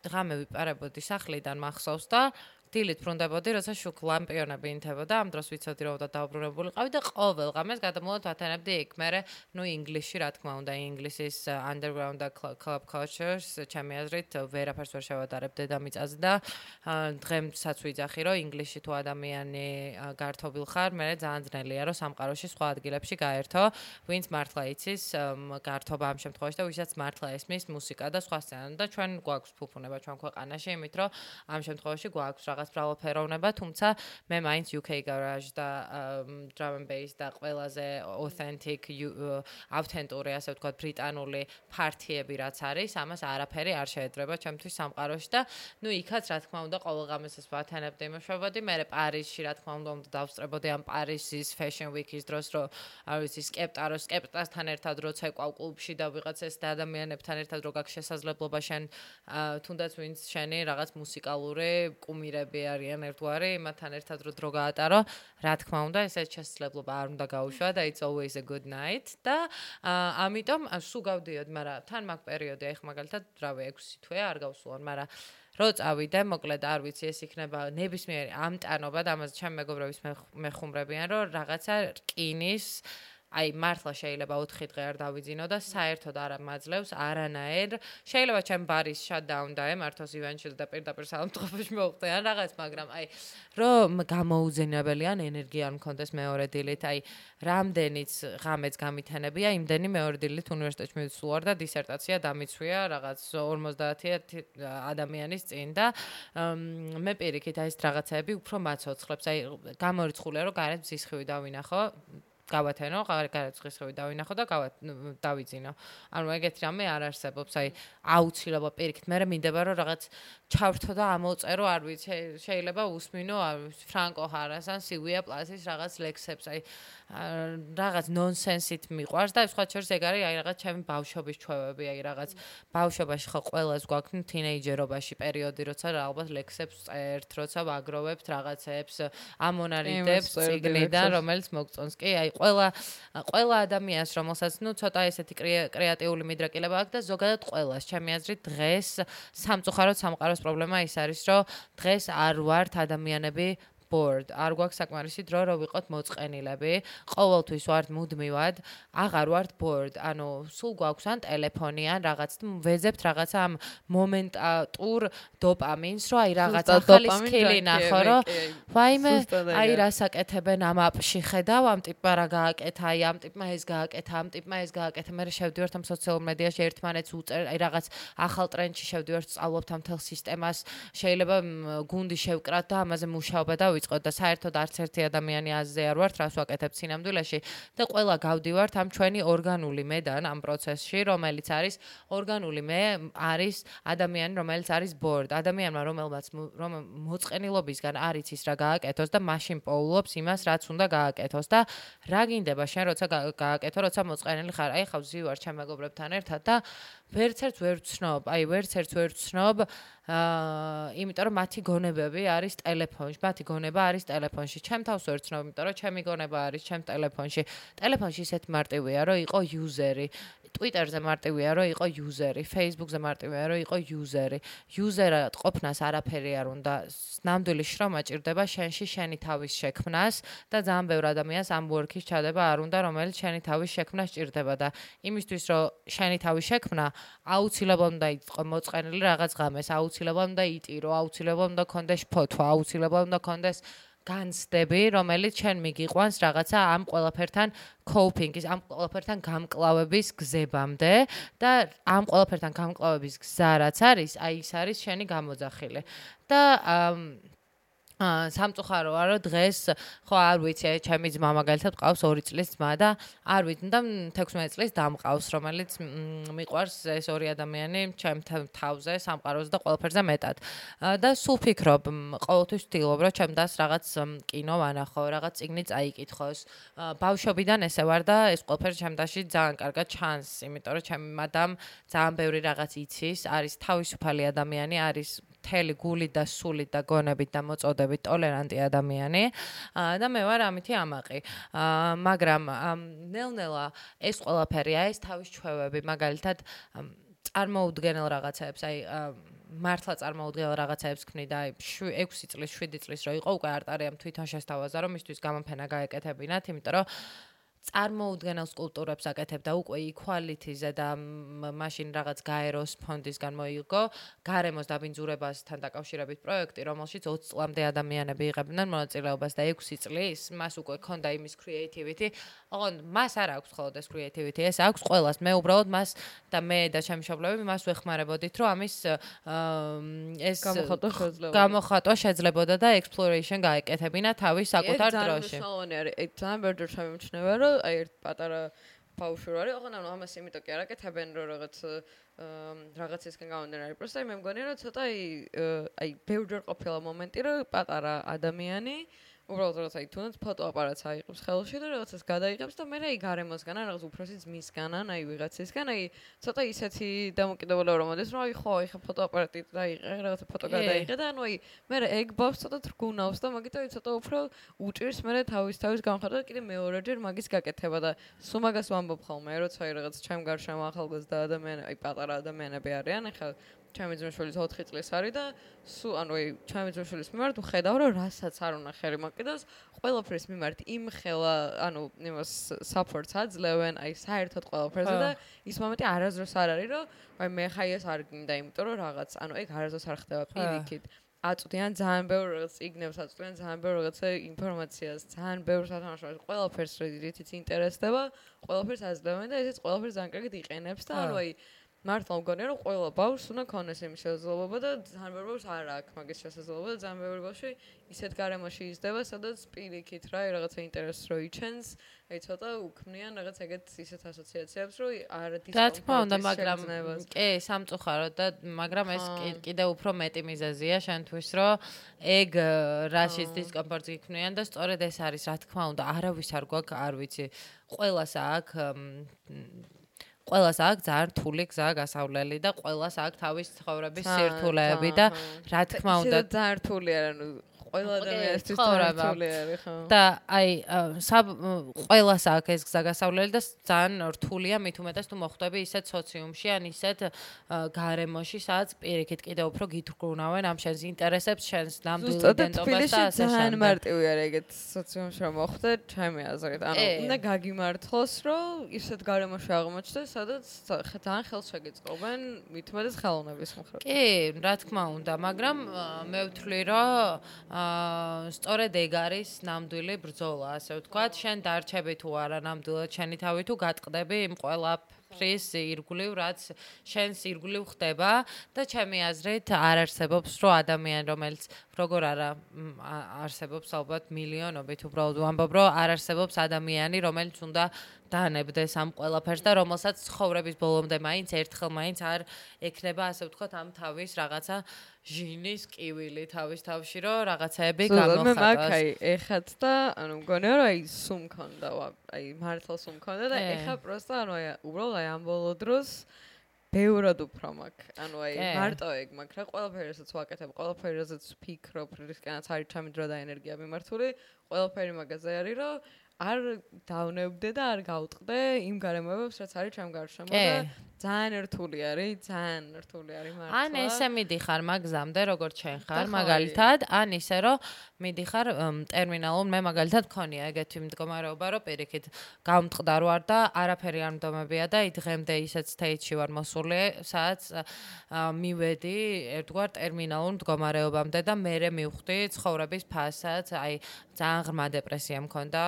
ღამე ვიპარებოდი სახლიდან მახსოვს და დილით ბრუნდებოდი, როცა შუქ ლამპიონები ინთებოდა, ამ დროს ვიცოდი რომ და დაუბრუნებულიყავი და ყოველ ღამეს გადამულად ვათანებდი იქ. მე ნუ ინგლისში, რა თქმა უნდა, ინგლისის underground club cultures, ჩემი აზრით, ვერაფერს ვერ შევადარებ დედამიწაზე და დღემსაც ვიძახი, რომ ინგლისში თუ ადამიანი გართობილ ხარ, მე ძალიან ძნელია, რომ სამყაროში სხვა ადგილებში გაერთო, ვინც მართლა იცის გართობა ამ შემთხვევაში და ვისაც მართლა ესმის მუსიკა და სხვა სცენა და ჩვენ გვაქვს ფუფუნება ჩვენ ქვეყანაში, იმით რომ ამ შემთხვევაში გვაქვს რაღაც ბრავალფეროვნება, თუმცა მე მაინც UK garage და drum and bass და ყველაზე authentic ავთენტური, ასე ვთქვათ, ბრიტანული პარტიები რაც არის, ამას არაფერი არ შეედრება ჩემთვის სამყაროში და ნუ იქაც რა თქმა უნდა ყოველგამეს ეს ვათანებდი იმუშავებოდი, მე პარიზში რა თქმა უნდა დავსწრებოდი ამ პარიზის fashion week-ის დროს, რომ არ ვიცი, სკეპტაროს, სკეპტასთან ერთად რო ცეკვავ კლუბში და ვიღაც ეს ადამიანებთან ერთად რო გაქვს შესაძლებლობა შენ თუნდაც ვინც შენი რაღაც მუსიკალური კუმირები ფერები არიან ერთგვარი, იმათთან ერთად რო დრო გაატარო, რა თქმა უნდა, ესეც შესაძლებლობა არ უნდა გაუშვა და it's always a good night. და ამიტომ სულ გავდიოდ, მაგრამ თან მაგ პერიოდი, აი ხ მაგალითად, რავი, 6 თვე არ გავსულან, მაგრამ რო წავიდე, მოკლედ არ ვიცი, ეს იქნება ნებისმიერი ამტანობა და ამაზე ჩემ მეგობრების მეხუმრებიან, რომ რაღაცა რკინის აი მართლა შეიძლება 4 დღე არ დავიძინო და საერთოდ არ ამაძლევს არანაირ. შეიძლება ჩემ ბარის შატდაუნ დაემართოს ივენჩილ და პირდაპირ საავტობუსში მოხდე ან რაღაც მაგრამ აი რომ გამოუძენებელი ან ენერგია არ მქონდეს მეორე დილით. აი რამდენიც ღამეც გამითანებია იმდენი მეორე დილით უნივერსიტეტში მივსულარ და დისერტაცია დამიცვია რაღაც 50 ადამიანის წინ და მე პირიქით აი ეს რაღაცები უფრო მაცოცხლებს. აი გამორიცხულია რომ გარეთ ზისხივი დავინახო გავათენო, გარაცხისხევი დავინახო და დავიძინო. ანუ ეგეთი რამე არ არსებობს, აი აუცილებლად პირიქით, მე მინდება რომ რაღაც ჩავრთო და ამოწერო, არ ვიცი, შეიძლება უსმინო ფრანკო ჰარას ან სივია პლასის რაღაც ლექსებს, აი რაღაც ნონსენსით მიყვარს და სხვა შორის ეგ არის აი რაღაც ჩემი ბავშვობის ჩვევები, აი რაღაც ბავშვობაში ხო ყოველას გვაქვს თინეიჯერობაში პერიოდი, როცა ალბათ ლექსებს წერთ, როცა ვაგროვებთ რაღაცებს, ამონარიდებს ციგნიდან, რომელიც მოგწონს. კი, აი ყველა ყველა ადამიანს რომელსაც ნუ ცოტა ესეთი კრეატიული მიდრეკილება აქვს და ზოგადად ყველას ჩემი აზრით დღეს სამწუხაროდ სამყაროს პრობლემა ის არის რომ დღეს არ ვართ ადამიანები board. არ გვაქვს საკმარისი დრო, რომ ვიყოთ მოწყენილები. ყოველთვის ვართ მუდმივად, აღარ ვართ board. ანუ სულ გვაქვს ან ტელეფონი ან რაღაც ვეზებთ რაღაცა ამ მომენტატურ დოპამინს, რომ აი რაღაც ახალი სკილი ნახო, რომ ვაიმე, აი რასაკეთებენ ამ აპში ხედავ, ამ ტიპმა რა გააკეთა, აი ამ ტიპმა ეს გააკეთა, ამ ტიპმა ეს გააკეთა. მე შევდივართ ამ სოციალურ მედიაში ერთმანეთს უწერ, აი რაღაც ახალ ტრენდში შევდივართ, სწავლობთ ამ თელ სისტემას. შეიძლება გუნდი შევკრათ და ამაზე მუშაობა და დავიწყოთ და საერთოდ არც ერთი ადამიანი აზზე არ ვართ, რას ვაკეთებ სინამდვილეში და ყველა გავდივართ ამ ჩვენი ორგანული მედან ამ პროცესში, რომელიც არის ორგანული მე არის ადამიანი, რომელიც არის board, ადამიანმა რომელმაც რომ მოწყენილობისგან არის ის რა გააკეთოს და მაშინ პოულობს იმას, რაც უნდა გააკეთოს და რა გინდება შენ როცა გააკეთო, როცა მოწყენილი ხარ, აი ხავ ზივარ ჩემ მეგობრებთან ერთად და ვერც ერთ ვერ ვცნობ, აი ვერც ერთ ვერ ვცნობ აა იმიტომ რომ მათი გონებები არის ტელეფონში, მათი გონება არის ტელეფონში. ჩემ თავს ვერ ვცნობ, იმიტომ რომ ჩემი გონება არის ჩემ ტელეფონში. ტელეფონში ისეთ მარტივია, რომ იყო იუზერი. Twitter-ზე მარტივია, რომ იყო იუზერი, Facebook-ზე მარტივია, რომ იყო იუზერი. იუზერად ყოფნას არაფერი არ უნდა. ნამდვილი შრომა ჭირდება შენში შენი თავის შექმნას და ძალიან ბევრ ადამიანს ამ work-ის ჩადება არ უნდა, რომელიც შენი თავის შექმნას ჭირდება და იმისთვის, რომ შენი თავის შექმნა აუცილებლად უნდა იყოს მოწყენილი რაღაც ღამეს, აუცილებლად უნდა იტირო, აუცილებლად უნდა კონდეს ფოთვა, აუცილებლად უნდა კონდეს განცდები, რომელიც ჩვენ მიგიყვანს რაღაცა ამ ყველაფერთან coping-ის, ამ ყველაფერთან გამკლავების გზებამდე და ამ ყველაფერთან გამკლავების გზა რაც არის, აი ის არის შენი გამოძახილი. და აა სამწუხაროა რომ დღეს ხო არ ვიცი ჩემი ძმა მაგალითად ყავს 2 წლის ძმა და არ ვიცი და 16 წლის დამყავს რომელიც მიყვარს ეს ორი ადამიანი ჩემ თავზე სამყაროზე და ყველაფერზე მეტად. და სულ ფიქრობ ყოველთვის ვთილობ რომ ჩემ დას რაღაც კინო ვანახო რაღაც წიგნი წაიკითხოს. ბავშვობიდან ესე ვარ და ეს ყველაფერი ჩემ დაში ძალიან კარგად ჩანს იმიტომ რომ ჩემი მადამ ძალიან ბევრი რაღაც იცის არის თავისუფალი ადამიანი არის მთელი გული და სული და გონებით და მოწოდებით ტოლერანტი ადამიანი და მე ვარ ამითი ამაყი. მაგრამ ნელ-ნელა ეს ყველაფერია, ეს თავის ჩვევები, მაგალითად წარმოუდგენელ რაღაცებს, აი მართლა წარმოუდგენელ რაღაცებს ქნი და აი 6 წლის, 7 წლის რო იყო უკვე არტარიამ თვითონ შესთავაზა რომ მისთვის გამოფენა გაეკეთებინათ, იმიტომ რომ წარმოუდგენელ სკულპტურებს აკეთებ და უკვე equality-ზე და მაშინ რაღაც გაეროს ფონდისგან მოიგო გარემოს დაბინძურებასთან დაკავშირებით პროექტი, რომელშიც 20 წლამდე ადამიანები იღებდნენ მონაწილეობას და 6 წლის მას უკვე ქონდა იმის creativity. ოღონ მას არ აქვს ხოლმე ეს creativity, ეს აქვს ყოველას. მე უბრალოდ მას და მე და ჩემი მშობლები მას ვეხმარებოდით, რომ ამის ეს გამოხატვა შეძლებოდა. გამოხატვა შეძლებოდა და exploration გაეკეთებინა თავის საკუთარ დროში. ეს ძალიან მნიშვნელოვანი არის. ეს ძალიან ბევრი შემიმჩნევა, რომ ერთ პატარა ბავშვი რო არის, ოღონდ ანუ ამას იმიტომ კი არ აკეთებენ, რომ რაღაც რაღაცისგან გამომდინარე არის, პროსტა მე მგონია რომ ცოტა აი აი ბევრჯერ ყოფილა მომენტი, რომ პატარა ადამიანი უბრალოდ რაღაც აი თუნდაც ფოტოაპარატს აიღებს ხელში და რაღაცას გადაიღებს და მე რაი გარემოსგან ან რაღაც უფროსი ძმისგან ან აი ვიღაცისგან აი ცოტა ისეთი დამოკიდებულება რომ მოდის რომ აი ხო აი ხა ფოტოაპარატი დაიღე რაღაცა ფოტო გადაიღე და ანუ აი მე ეგ ბავს ცოტა თრგუნავს და მაგით აი ცოტა უფრო უჭირს მე თავის თავის განხორციელება და კიდე მეორეჯერ მაგის გაკეთება და სულ მაგას ვამბობ ხოლმე როცა აი რაღაც ჩემ გარშემო ახალგაზრდა ადამიანები აი პატარა ადამიანები არიან ახლა ჩემი ძმაშვილის 4 წლის არის და სუ ანუ აი ჩემი ძმაშვილის მიმართ ვხედავ რომ რასაც არ უნდა ხერი მოკიდოს ყველაფრის მიმართ იმ ხელა ანუ იმას support-ს აძლევენ აი საერთოდ ყველაფერზე და ის მომენტი არაზრს არ არის რომ აი მე ხაი ეს არ გინდა იმიტომ რომ რაღაც ანუ ეგ არაზრს არ ხდება პირიქით. აწვდიან ძალიან ბევრ რაღაც იგნებს აწვდიან ძალიან ბევრ რაღაცა ინფორმაციას ძალიან ბევრ სათამაშოებს ყველაფერს რითიც ინტერესდება ყველაფერს აძლევენ და ესეც ყველაფერს ძალიან კარგად იყენებს და ანუ აი მართლა მგონია რომ ყველა ბავშვს უნდა ქონდეს იმის შესაძლებლობა და ძალიან ბევრი ბავშვს არ აქვს მაგის შესაძლებლობა და ძალიან ბევრი ბავშვი ისეთ გარემოში იზრდება სადაც პირიქით რა რაღაცა ინტერესს რო იჩენს აი ცოტა უქმნიან რაღაც ეგეთ ისეთ ასოციაციებს რო არ დისკომფორტი რა თქმა უნდა მაგრამ კი სამწუხაროდ და მაგრამ ეს კიდე უფრო მეტი მიზეზია შენთვის რომ ეგ რაშიც დისკომფორტს იქმნიან და სწორედ ეს არის რა თქმა უნდა არავის არ გვაქვს არ ვიცი ყველას აქვს ყველას აქვს ძალიან რთული გზა გასავლელი და ყველას აქვს თავის ცხოვრების სირთულეები და რა თქმა უნდა ძალიან რთული არა ნუ ყველა ადამიანისთვის თორაბა ხო. და აი საბ ყველას აქვს ეს გზაგასავლელი და ძალიან რთულია მით უმეტეს თუ მოხვდები ისეთ სოციუმში ან ისეთ გარემოში სადაც პირიქით კიდე უფრო გითხრუნავენ ამ შენს ინტერესებს შენს ნამდვილ იდენტობას და ასე ძალიან მარტივი არა ეგეთ სოციუმში რომ მოხვდე ჩემი აზრით ანუ უნდა გაგიმართლოს რომ ისეთ გარემოში აღმოჩნდეს სადაც ძალიან ხელს შეგეწყობენ მით უმეტეს ხელოვნების მხრივ. კი რა თქმა უნდა მაგრამ მე ვთვლი რომ აა სწორედ ეგ არის ნამდვილი ბრძოლა, ასე ვთქვათ, შენ დარჩები თუ არა ნამდვილად შენი თავი თუ გატყდები იმ ყველა ფრის ირგვლივ, რაც შენს ირგვლივ ხდება. და ჩემი აზრით არ არსებობს რო ადამიანი, რომელიც როგორ არა არსებობს ალბათ მილიონობით, უბრალოდ ვამბობ, რომ არ არსებობს ადამიანი, რომელიც უნდა დაანებდეს ამ ყველაფერს და რომელსაც ცხოვრების ბოლომდე მაინც ერთხელ მაინც არ ექნება, ასე ვთქვათ, ამ თავის რაღაცა ჟინის კივილი თავის თავში რომ რაღაცაები გამოხატოს. მე მაგაი ეხათ და ანუ მგონია რომ აი სულ მქონდა აი მართლა სულ მქონდა და ეხა პროსტა ანუ აი უბრალოდ აი ამ ბოლო დროს ბევრად უფრო მაქვს. ანუ აი მარტო ეგ მაქვს რა ყველაფერსაც ვაკეთებ, ყველაფერსაც ვფიქრობ, რისკანაც არის ჩემი დრო და ენერგია მიმართული, ყველაფერი მაგაზე არის რომ არ დავნებდე და არ გავუტყდე იმ გარემოებებს, რაც არის ჩემ გარშემო და ძალიან რთული არის, ძალიან რთული არის მართლა. ან ესე მიდიხარ მაგზამდე, როგორც შენ ხარ, მაგალითად, ან ისე რომ მიდიხარ ტერმინალურ, მე მაგალითად მქონია ეგეთი მდგომარეობა, რომ პირიქით გამტყდა ვარ და არაფერი არ მდომებია და დღემდე ისეთ stage-ში ვარ მოსული, სადაც მივედი ერთგვარ ტერმინალურ მდგომარეობამდე და მე მივხვდი ცხოვრების ფასაც, აი ძალიან ღრმა დეპრესია მქონდა,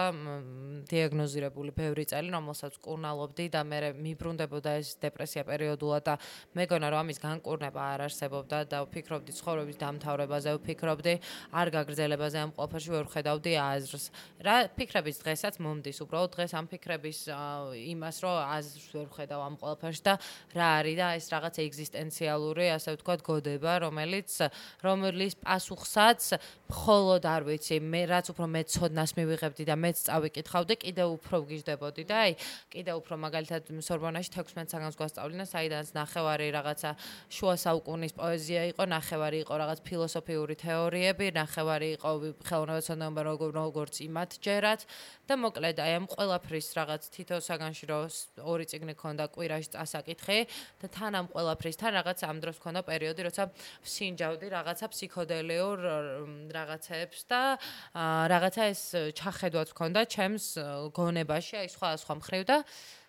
დიაგნოზირებული ბევრი წელი, რომელსაც კურნალობდი და მე მიბრუნდებოდა ეს დეპრესია დეპრესია პერიოდულად და მეგონა რომ ამის განკურნება არ არსებობდა და ვფიქრობდი ცხოვრების დამთავრებაზე, ვფიქრობდი არ გაგრძელებაზე ამ ყველაფერში ვერ ხედავდი აზრს. რა ფიქრების დღესაც მომდის, უბრალოდ დღეს ამ ფიქრების იმას რომ აზრს ვერ ხედავ ამ ყველაფერში და რა არის და ეს რაღაც ეგზისტენციალური, ასე ვთქვათ, გოდება, რომელიც რომლის პასუხსაც მხოლოდ არ ვიცი, მე რაც უფრო მეცოდნას მივიღებდი და მეც წავიკითხავდი, კიდევ უფრო ვგიჟდებოდი და აი, კიდევ უფრო მაგალითად სორბონაში 16 საგანს გვასწავლინა, საიდანაც ნახევარი რაღაცა შუა საუკუნის პოეზია იყო, ნახევარი იყო რაღაც ფილოსოფიური თეორიები, ნახევარი იყო ხელოვნებაცოდნეობა როგორც იმათ ჯერათ და მოკლედ აი ამ ყველაფრის რაღაც თითო საგანში რო ორი წიგნი ქონდა კვირაში წასაკითხი და თან ამ ყველაფრის თან რაღაც ამ დროს ქონდა პერიოდი, როცა სინჯავდი რაღაცა ფსიქოდელიურ რაღაცებს და რაღაცა ეს ჩახედვაც ქონდა ჩემს გონებაში, აი სხვა სხვა მხრივ და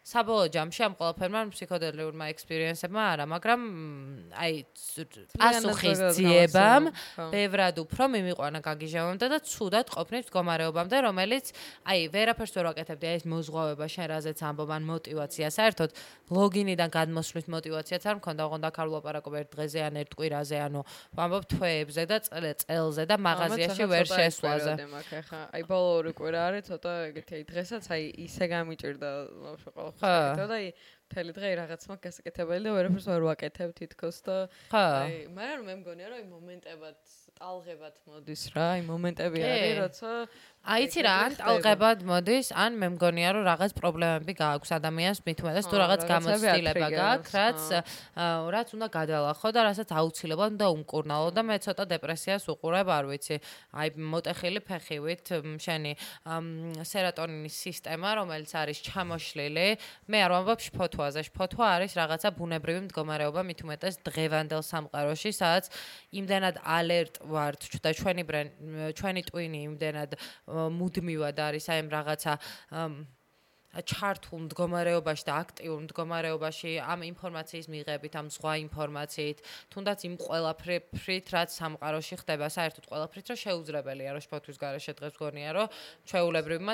საბოლოო ჯამში ამ ყველაფერმა ფსიქოდელიურმა ექსპერიენსებმა არა, მაგრამ აი პასუხის ძიებამ ბევრად უფრო მიმიყვანა გაგიჟავამდე და ცუდად ყოფნით მდგომარეობამდე, რომელიც აი ვერაფერს ვერ ვაკეთებდი, აი ეს მოზღვავება შენ რაზეც ამბობ ან мотиваცია, საერთოდ ლოგინიდან გადმოსვლის мотивაციაც არ მქონდა, ოღონდ აქ არ ვლაპარაკობ ერთ დღეზე ან ერთ კვირაზე, ანუ ვამბობ თვეებზე და წელზე და მაღაზიაში ვერ შესვლაზე. აი ბოლო ორი კვირა არის ცოტა ეგეთი, აი დღესაც აი ისე გამიჭირდა ბავშვი ყო ხო და აი მთელი დღე რაღაც მაგ გასაკეთებელი და ვერაფერს ვერ ვაკეთებ თითქოს და აი მაგრამ მე მგონია რომ აი მომენტებად ტალღებად მოდის რა აი მომენტები არის როცა აიცი რა, ან ტალღებად მოდის, ან მე მგონია რომ რაღაც პრობლემები გააქვს ადამიანს, უმეტეს თუ რაღაც გამოცდილება გააქვს, რაც რაც უნდა გადალახო და რასაც აუცილებლად უნდა უმკურნალო და მე ცოტა დეპრესიას უყურებ, არ ვიცი. აი მოტეხილი ფეხივით შენი სერატონინის სისტემა, რომელიც არის ჩამოშლილი, მე არ ვამბობ შფოთვაზე, შფოთვა არის რაღაცა ბუნებრივი მდგომარეობა, მით უმეტეს დღევანდელ სამყაროში, სადაც იმდენად ალერტ ვართ. და ჩვენი ჩვენი ტვინი იმდენად მუდმივად არის აი ამ რაღაცა ჩართულ მდგომარეობაში და აქტიურ მდგომარეობაში ამ ინფორმაციის მიღებით, ამ სხვა ინფორმაციით, თუნდაც იმ ყველაფრით, რაც სამყაროში ხდება, საერთოდ ყველაფრით, რომ შეუძლებელია, რომ შფოთვის გარეშე დღეს გონია, რომ ჩვეულებრივმა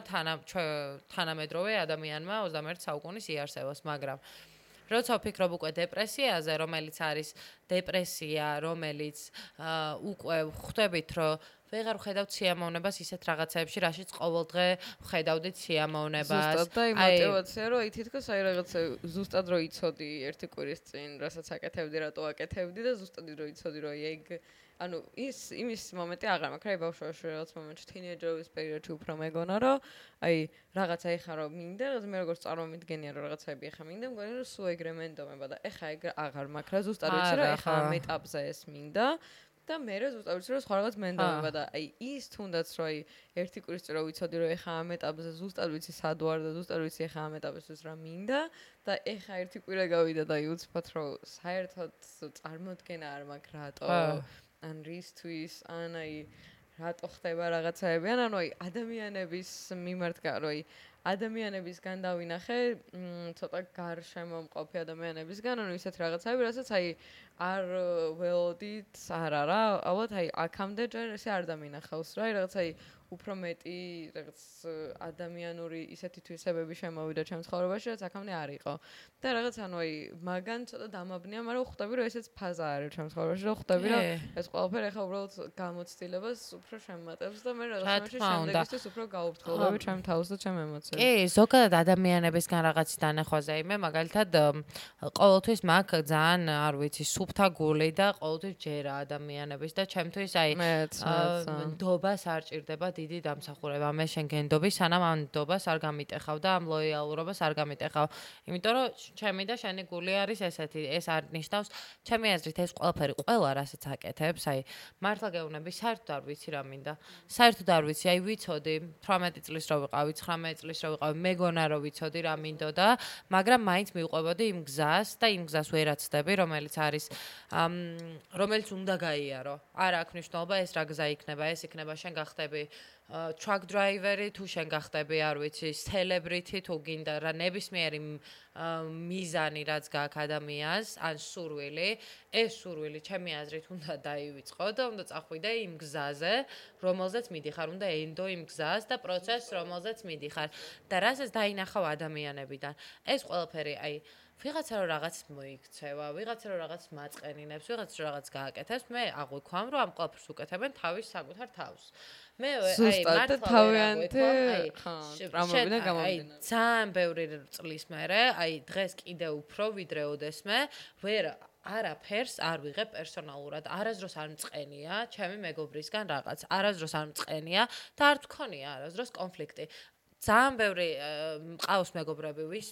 თანამედროვე ადამიანმა 21 საუკუნის იარსებოს, მაგრამ როცა ვფიქრობ უკვე დეპრესიაზე, რომელიც არის დეპრესია, რომელიც უკვე ხვდებით, რომ ვეღარ ვხედავთ სიამოვნებას ისეთ რაღაცებში, რაშიც ყოველდღე ვხედავდით სიამოვნებას. ზუსტად და იმ мотиваცია, რომ აი თითქოს აი რაღაცა ზუსტად რო იცოდი ერთი კვირის წინ, რასაც აკეთებდი, რატო აკეთებდი და ზუსტად რო იცოდი, რომ აი ეგ ანუ ის იმის მომენტი აღარ მაქვს, რა ბავშვობაში რაღაც მომენტში თინეიჯერის პერიოდში უფრო მეგონა, რომ აი რაღაცა ეხა რომ მინდა, რაღაც მე როგორც წარმომიდგენია, რომ რაღაცები ეხა მინდა, მგონი რომ სულ ეგრე მენდომება და ეხა ეგ აღარ მაქვს, რა ზუსტად ვიცი რა ეხა მეტაპზე ეს მინდა და მე რა ზუსტად ვიცი რომ სხვა რაღაც მენდომება და აი ის თუნდაც რომ აი ერთი კვირის რო ვიცოდი რომ ეხა ამ ეტაპზე ზუსტად ვიცი სად ვარ და ზუსტად ვიცი ეხა ამ ეტაპზე რა მინდა და ეხა ერთი კვირა გავიდა და აი უცბად რომ საერთოდ წარმოდგენა არ მაქვს რატო ან რისთვის ან აი რატო ხდება რაღაცაები. ან ანუ აი ადამიანების მიმართ რო აი ადამიანებისგან დავინახე ცოტა გარშემო მყოფი ადამიანებისგან ანუ ისეთ რაღაცაები რასაც აი არ ველოდით არა რა ალბათ აი აქამდე ჯერ ესე არ დამინახავს რა აი რაღაც აი უფრო მეტი რაღაც ადამიანური ისეთი თვისებები შემოვიდა ჩემს ცხოვრებაში, რაც აქამდე არ იყო. და რაღაც ანუ აი მაგან ცოტა დამაბნია, მაგრამ ხვდები რომ ესეც ფაზა არის ჩემს ცხოვრებაში, რომ ხვდები რომ ეს ყველაფერი ახლა უბრალოდ გამოცდილებას უფრო შემატებს და მე რაღაც შემდეგისთვის უფრო გაუფრთხილდები ჩემ თავს და ჩემ ემოციებს. კი, ზოგადად ადამიანებისგან რაღაცი დანახვაზე იმე, მაგალითად ყოველთვის მაქვს ძალიან, არ ვიცი, სუფთა გული და ყოველთვის ჯერა ადამიანების და ჩემთვის აი ნდობას არ ჭირდება დიდი დამსახურება მე შენ გენდობი სანამ ამ ნდობას არ გამიტეხავ და ამ ლოიალურობას არ გამიტეხავ. იმიტომ რომ ჩემი და შენი გული არის ესეთი ეს არ ნიშნავს ჩემი აზრით ეს ყველაფერი ყველა რასაც აკეთებს აი მართლა გეუბნები საერთოდ არ ვიცი რა მინდა. საერთოდ არ ვიცი აი ვიცოდი 18 წლის რო ვიყავი 19 წლის რო ვიყავი მეგონა რო ვიცოდი რა მინდოდა მაგრამ მაინც მივყვებოდი იმ გზას და იმ გზას ვერაცდები რომელიც არის რომელიც უნდა გაიარო. არ აქვს მნიშვნელობა ეს რა გზა იქნება ეს იქნება შენ გახდები truck driver-ი თუ შენ გახდები, არ ვიცი, celebrity თუ გინდა რა ნებისმიერი მიზანი რაც გაქვს ადამიანს, ან სურვილი, ეს სურვილი ჩემი აზრით უნდა დაივიწყო და უნდა წახვიდე იმ გზაზე, რომელზეც მიდიხარ, უნდა ენდო იმ გზას და პროცესს, რომელზეც მიდიხარ. და რასაც დაინახავ ადამიანებიდან. ეს ყველაფერი, აი ვიღაცა რომ რაღაც მოიქცევა, ვიღაცა რომ რაღაც მაწყენინებს, ვიღაცა რომ რაღაც გააკეთებს, მე აღვიქვამ, რომ ამ ყველაფერს უკეთებენ თავის საკუთარ თავს. მე აი მართლა თავიანთი ტრამობიდან გამომდინარე. ძალიან ბევრი წლის მერე, აი დღეს კიდე უფრო ვიდრე ოდესმე, ვერ არაფერს არ ვიღებ პერსონალურად. არასდროს არ მწყენია ჩემი მეგობრისგან რაღაც. არასდროს არ მწყენია და არ თქონია არასდროს კონფლიქტი. ძალიან ბევრი მყავს მეგობრები, ვის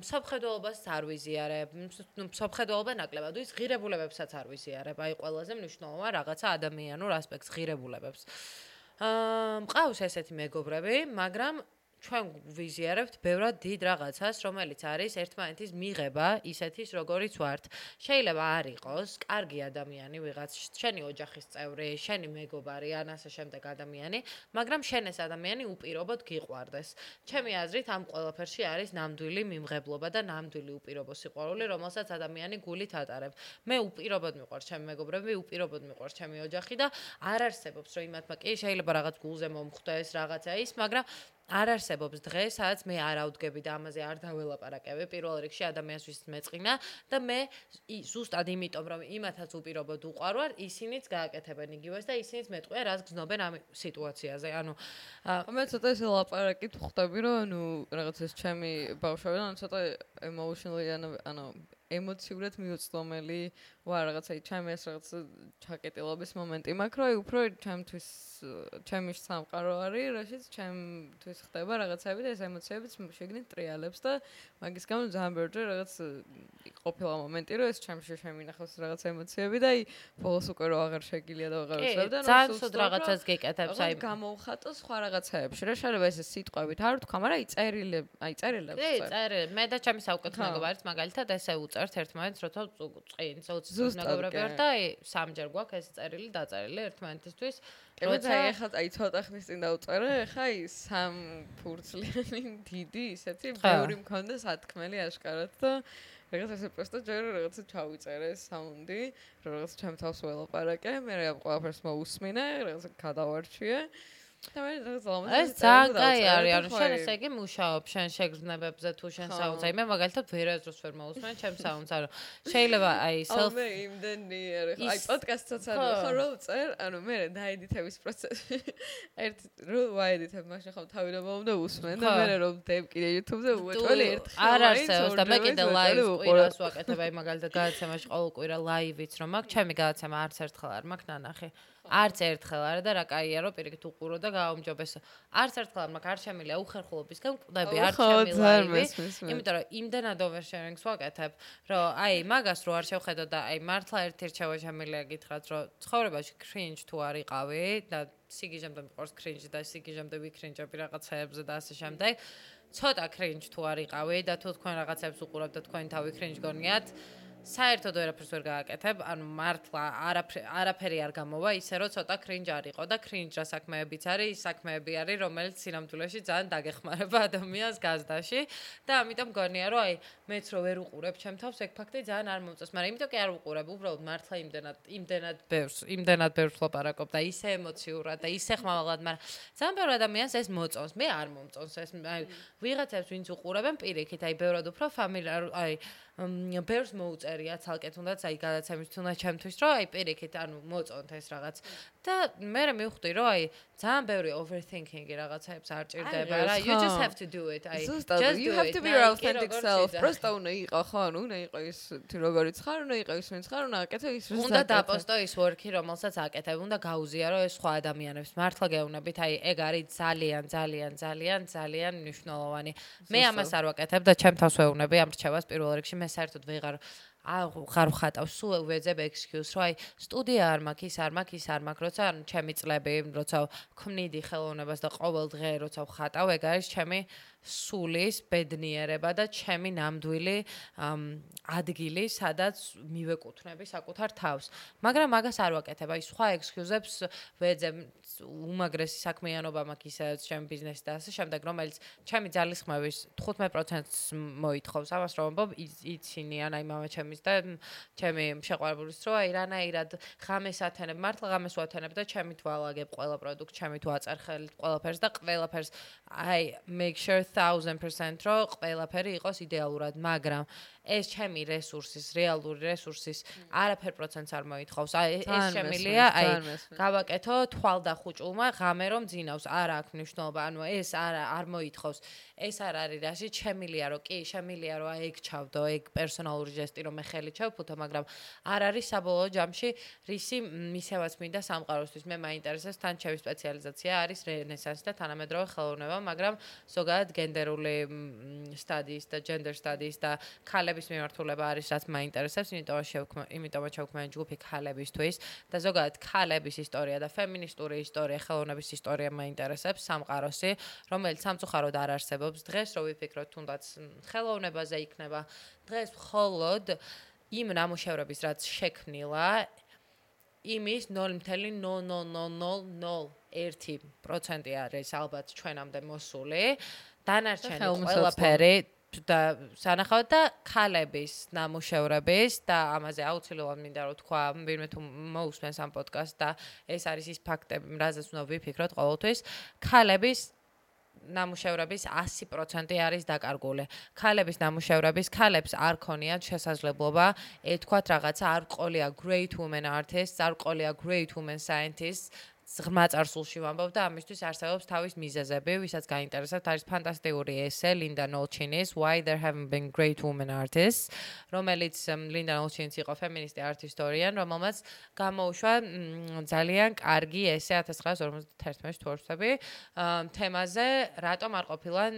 მსოფხედველობას არ ვიზიარებ, ნუ მსოფხედველობა ნაკლებად, ვის ღირებულებებსაც არ ვიზიარებ. აი ყველაზე მნიშვნელოვანი რაღაცა ადამიანურ ასპექტს ღირებულებებს. აა მყავს ესეთი მეგობრები, მაგრამ ჩვენ ვიზიარებთ ბევრად დიდ რაღაცას, რომელიც არის ერთმანეთის მიღება ისეთის, როგორიც ვართ. შეიძლება არ იყოს კარგი ადამიანი, ვიღაც შენი ოჯახის წევრი, შენი მეგობარი, ან ასე შემდეგ ადამიანი, მაგრამ შენ ეს ადამიანი უპირობოდ გიყვარდეს. ჩემი აზრით, ამ ყველაფერში არის ნამდვილი მიმღებლობა და ნამდვილი უპირობო სიყვარული, რომელსაც ადამიანი გულით ატარებ. მე უპირობოდ მიყვარს ჩემი მეგობრები, უპირობოდ მიყვარს ჩემი ოჯახი და არ არსებობს, რომ იმათმა კი შეიძლება რაღაც გულზე მომხვდეს, რაღაცა ის, მაგრამ არ არსებობს დღე, სადაც მე არ ავდგები და ამაზე არ დაველაპარაკები პირველ რიგში ადამიანს ვის მეწყინა და მე ზუსტად იმიტომ რომ იმათაც უპირობოდ უყარვარ, ისინიც გააკეთებენ იგივეს და ისინიც მეტყვია რას გზნობენ ამ სიტუაციაზე. ანუ მე ცოტა ესე ლაპარაკით ხვდები რომ ანუ რაღაც ეს ჩემი ბავშვები ანუ ცოტა emotionally ანუ ემოციურად მიუწვდომელი ვარ რაღაცა ჩემი ეს რაღაც ჩაკეტილობის მომენტი მაქვს რომ უფრო ჩემთვის ჩემი სამყარო არის რაშიც ჩემთვის ხდება რაღაცები და ეს ემოციებიც შეგნით ტრიალებს და მაგის გამო ძალიან ბევრი რაღაც ყოფილა მომენტი რომ ეს ჩემში შემინახავს რაღაც ემოციები და აი ბოლოს უკვე რო აღარ შეგილია და აღარ ვცდებ და ძალიან სულ რაღაცას გეკეთებს აი. გამოვხატო სხვა რაღაცეებში რა შეიძლება ეს სიტყვებით არ ვთქვა მაგრამ აი წერილებ აი წერილებს წერილ კი წერილ მე და ჩემი საუკეთესო მეგობარიც მაგალითად ესე უწერთ ერთმანეთს როცა წინ 20 მეგობრები ვარ და აი სამჯერ გვაქვს ეს წერილი დაწერილი ერთმანეთისთვის როცა ეხლა აი ცოტა ხნის წინ დაუწერე, ეხლა აი სამ ფურცლიანი დიდი ისეთი ბევრი მქონდა სათქმელი აშკარად და რაღაც ესე პროსტო ჯერ რაღაცა ჩავიწერე საუნდი, რაღაც ჩემ თავს ველაპარაკე, მე რა ყველაფერს მოусმინე, რაღაც გადავარჩიე. ლამაზი ეს ძალიან კაი არის ანუ შენ ესე იგი მუშაობ შენ შეგრძნებებზე თუ შენ საუნდს აი მე მაგალითად ვერაზროს ვერ მოусმენ ჩემ საუნდს ანუ შეიძლება აი self მე იმდენი აი პოდკასტსაც არ ხო. რო წერ ანუ მე დაედიტების პროცესი. ერთ რო ვაედიტებ მაშინ ხომ თავი რომ მომდა უსმენ და მე რომ დებ კიდე YouTube-ზე უეჭველი ერთხელ არ არსებობს და მე კიდე live ყვირას ვაკეთებ აი მაგალითად გადაცემაში ყოველ კვირა live-იც რომ მაქვს ჩემი გადაცემა არც ერთხელ არ მაქვს ნანახი არც ერთხელ არა და რა კაია რომ პირიქით უყურო და გააუმჯობესო. არც ერთხელ არ მაქვს არ შემილია უხერხულობისგან ყდები არ შემილია. იმიტომ რომ იმდენად oversharing-ს ვაკეთებ, რომ აი მაგას რო არ შევხედო და აი მართლა ერთ ერთჩევა შემილია გითხრათ, რომ ცხოვრებაში cringe თუ არიყავი და სიგიჟემდე მიყვარს cringe და სიგიჟემდე ვიქრინჯები რაღაცეებზე და ასე შემდეგ. ცოტა cringe თუ არიყავი და თუ თქვენ რაღაცებს უყურებთ და თქვენ თავი cringe გონიათ, საერთოდ ვერაფერს ვერ გააკეთებ, ანუ მართლა არაფერი არ გამოვა, ისე რომ ცოტა კრინჯ არისო და კრინჯა საქმეებიც არის, ის საქმეები არის, რომელიც სინამდვილეში ძალიან დაგეხმარება ადამიანს გაზდაში. და ამიტომ გონია, რომ აი მეც რო ვერ უყურებ ჩემ თავს, ეგ ფაქტი ძალიან არ მომწონს, მაგრამ იმიტომ კი არ უყურებ, უბრალოდ მართლა იმდენად, იმდენად ბევრს, იმდენად ბევრს ლაპარაკობ და ისე ემოციურად და ისე ხმალაღად, მაგრამ ძალიან ბევრ ადამიანს ეს მოწონს, მე არ მომწონს ეს, აი ვიღაცებს ვინც უყურებენ პირიქით, აი ბევრად უფრო ფამილიარ, აი ბევრს მოუწერია ცალკე თუნდაც აი გადაცემის თუნდაც ჩემთვის რომ აი პირიქით ანუ მოწონთ ეს რაღაც და მე მე მივხვდი რომ აი ძალიან ბევრი overthinking-ი რაღაცაებს არ ჭირდება რა you just have to do it აი just you have to be your authentic self просто უნდა იყო ხო ანუ უნდა იყო ის თუ როგორიც ხარ უნდა იყო ის ვინც ხარ უნდა აკეთო ის ვინც უნდა დაპოსტო ის work-ი რომელსაც აკეთებ უნდა გაუზიარო ეს სხვა ადამიანებს მართლა გეუბნებით აი ეგ არის ძალიან ძალიან ძალიან ძალიან მნიშვნელოვანი მე ამას არ ვაკეთებ და ჩემ თავს ვეუბნები ამ რჩევას პირველ რიგში მე საერთოდ ვეღარ აღარ ხატავს სულ ვეძებ excuse რომ აი სტუდია არ მაქვს ის არ მაქვს ის არ მაქვს როცა ჩემი წლები როცა ქმნიდი ხელოვნებას და ყოველ დღე როცა ვხატავ ეგ არის ჩემი სულის ბედნიერება და ჩემი ნამდვილი ადგილი, სადაც მივეკუთვნები საკუთარ თავს. მაგრამ მაგას არ ვაკეთებ, აი სხვა ექსკიუზებს ვეძებ უმაგრესი საქმიანობა მაქვს ისაც ჩემ ბიზნესში და ასე შემდეგ, რომელიც ჩემი ძალისხმევის 15%-ს მოითხოვს. ამას რომ ვამბობ, იცინიან აი მამა ჩემის და ჩემი შეყვარებულის რო აი რანაირად ღამეს ათენებ, მართლა ღამეს ვათენებ და ჩემი თვალაგებ ყველა პროდუქტ, ჩემი თუ აწერ ხელით ყველაფერს და ყველაფერს აი make sure 1000% რომ ყველაფერი იყოს იდეალურად, მაგრამ ეს ჩემი რესურსის, რეალური რესურსის არაფერ პროცენტს არ მოითხოვს. აი ეს შემილია, აი გავაკეთო თვალდახუჭულმა ღამე რომ ძინავს, არა აქვს მნიშვნელობა, ანუ ეს არ არ მოითხოვს. ეს არ არის რაში შემილია რომ კი შემილია რომ აი ეგ ჩავდო, ეგ პერსონალური ჟესტი რომ მე ხელი ჩავფუთო, მაგრამ არ არის საბოლოო ჯამში რისი მისევაც მინდა სამყაროსთვის. მე მაინტერესებს თან ჩემი სპეციალიზაცია არის რენესანსი და თანამედროვე ხელოვნება, მაგრამ ზოგადად გენდერული სტადიის და ჯენდერ სტადიის და ქალების მიმართულება არის რაც მაინტერესებს, იმიტომ შევქმ იმიტომ შევქმნი ჯგუფი ქალებისთვის. და ზოგადად ქალების ისტორია და ფემინისტური ისტორია, ხელოვნების ისტორია მაინტერესებს სამყაროსი, რომელიც სამწუხაროდ არ არსებობს. დღეს, რო ვიფიქროთ თუნდაც ხელოვნებაზე იქნება. დღეს მხოლოდ იმ ნამუშევრების რაც შექმნილა იმის 0.00001% არის ალბათ ჩვენამდე მოსული. დანარჩენი ყველაფერი და სანახავთ და ქალების ნამუშევრების და ამაზე აუცილებლად მინდა რომ თქვა ვინმე თუ მოусმენს ამ პოდკასტს და ეს არის ის ფაქტები, რაზეც უნდა ვიფიქროთ ყოველთვის, ქალების ნამუშევრების 100% არის დაკარგული. ქალების ნამუშევრების ქალებს არ ქონიათ შესაძლებლობა ეთქვათ რაღაცა არ ყოლია great women artists, არ ყოლია great women scientists, ღრმა წარსულში ვამბობ და ამისთვის არსებობს თავის მიზეზები, ვისაც გაინტერესებთ, არის ფანტასტიკური ესე ლინდა ნოლჩინის Why There Haven't Been Great Women Artists, რომელიც ლინდა ნოლჩინის იყო ფემინისტი არტ ისტორიან, რომელმაც გამოუშვა ძალიან კარგი ესე 1951 თვეში თემაზე, რატომ არ ყოფილან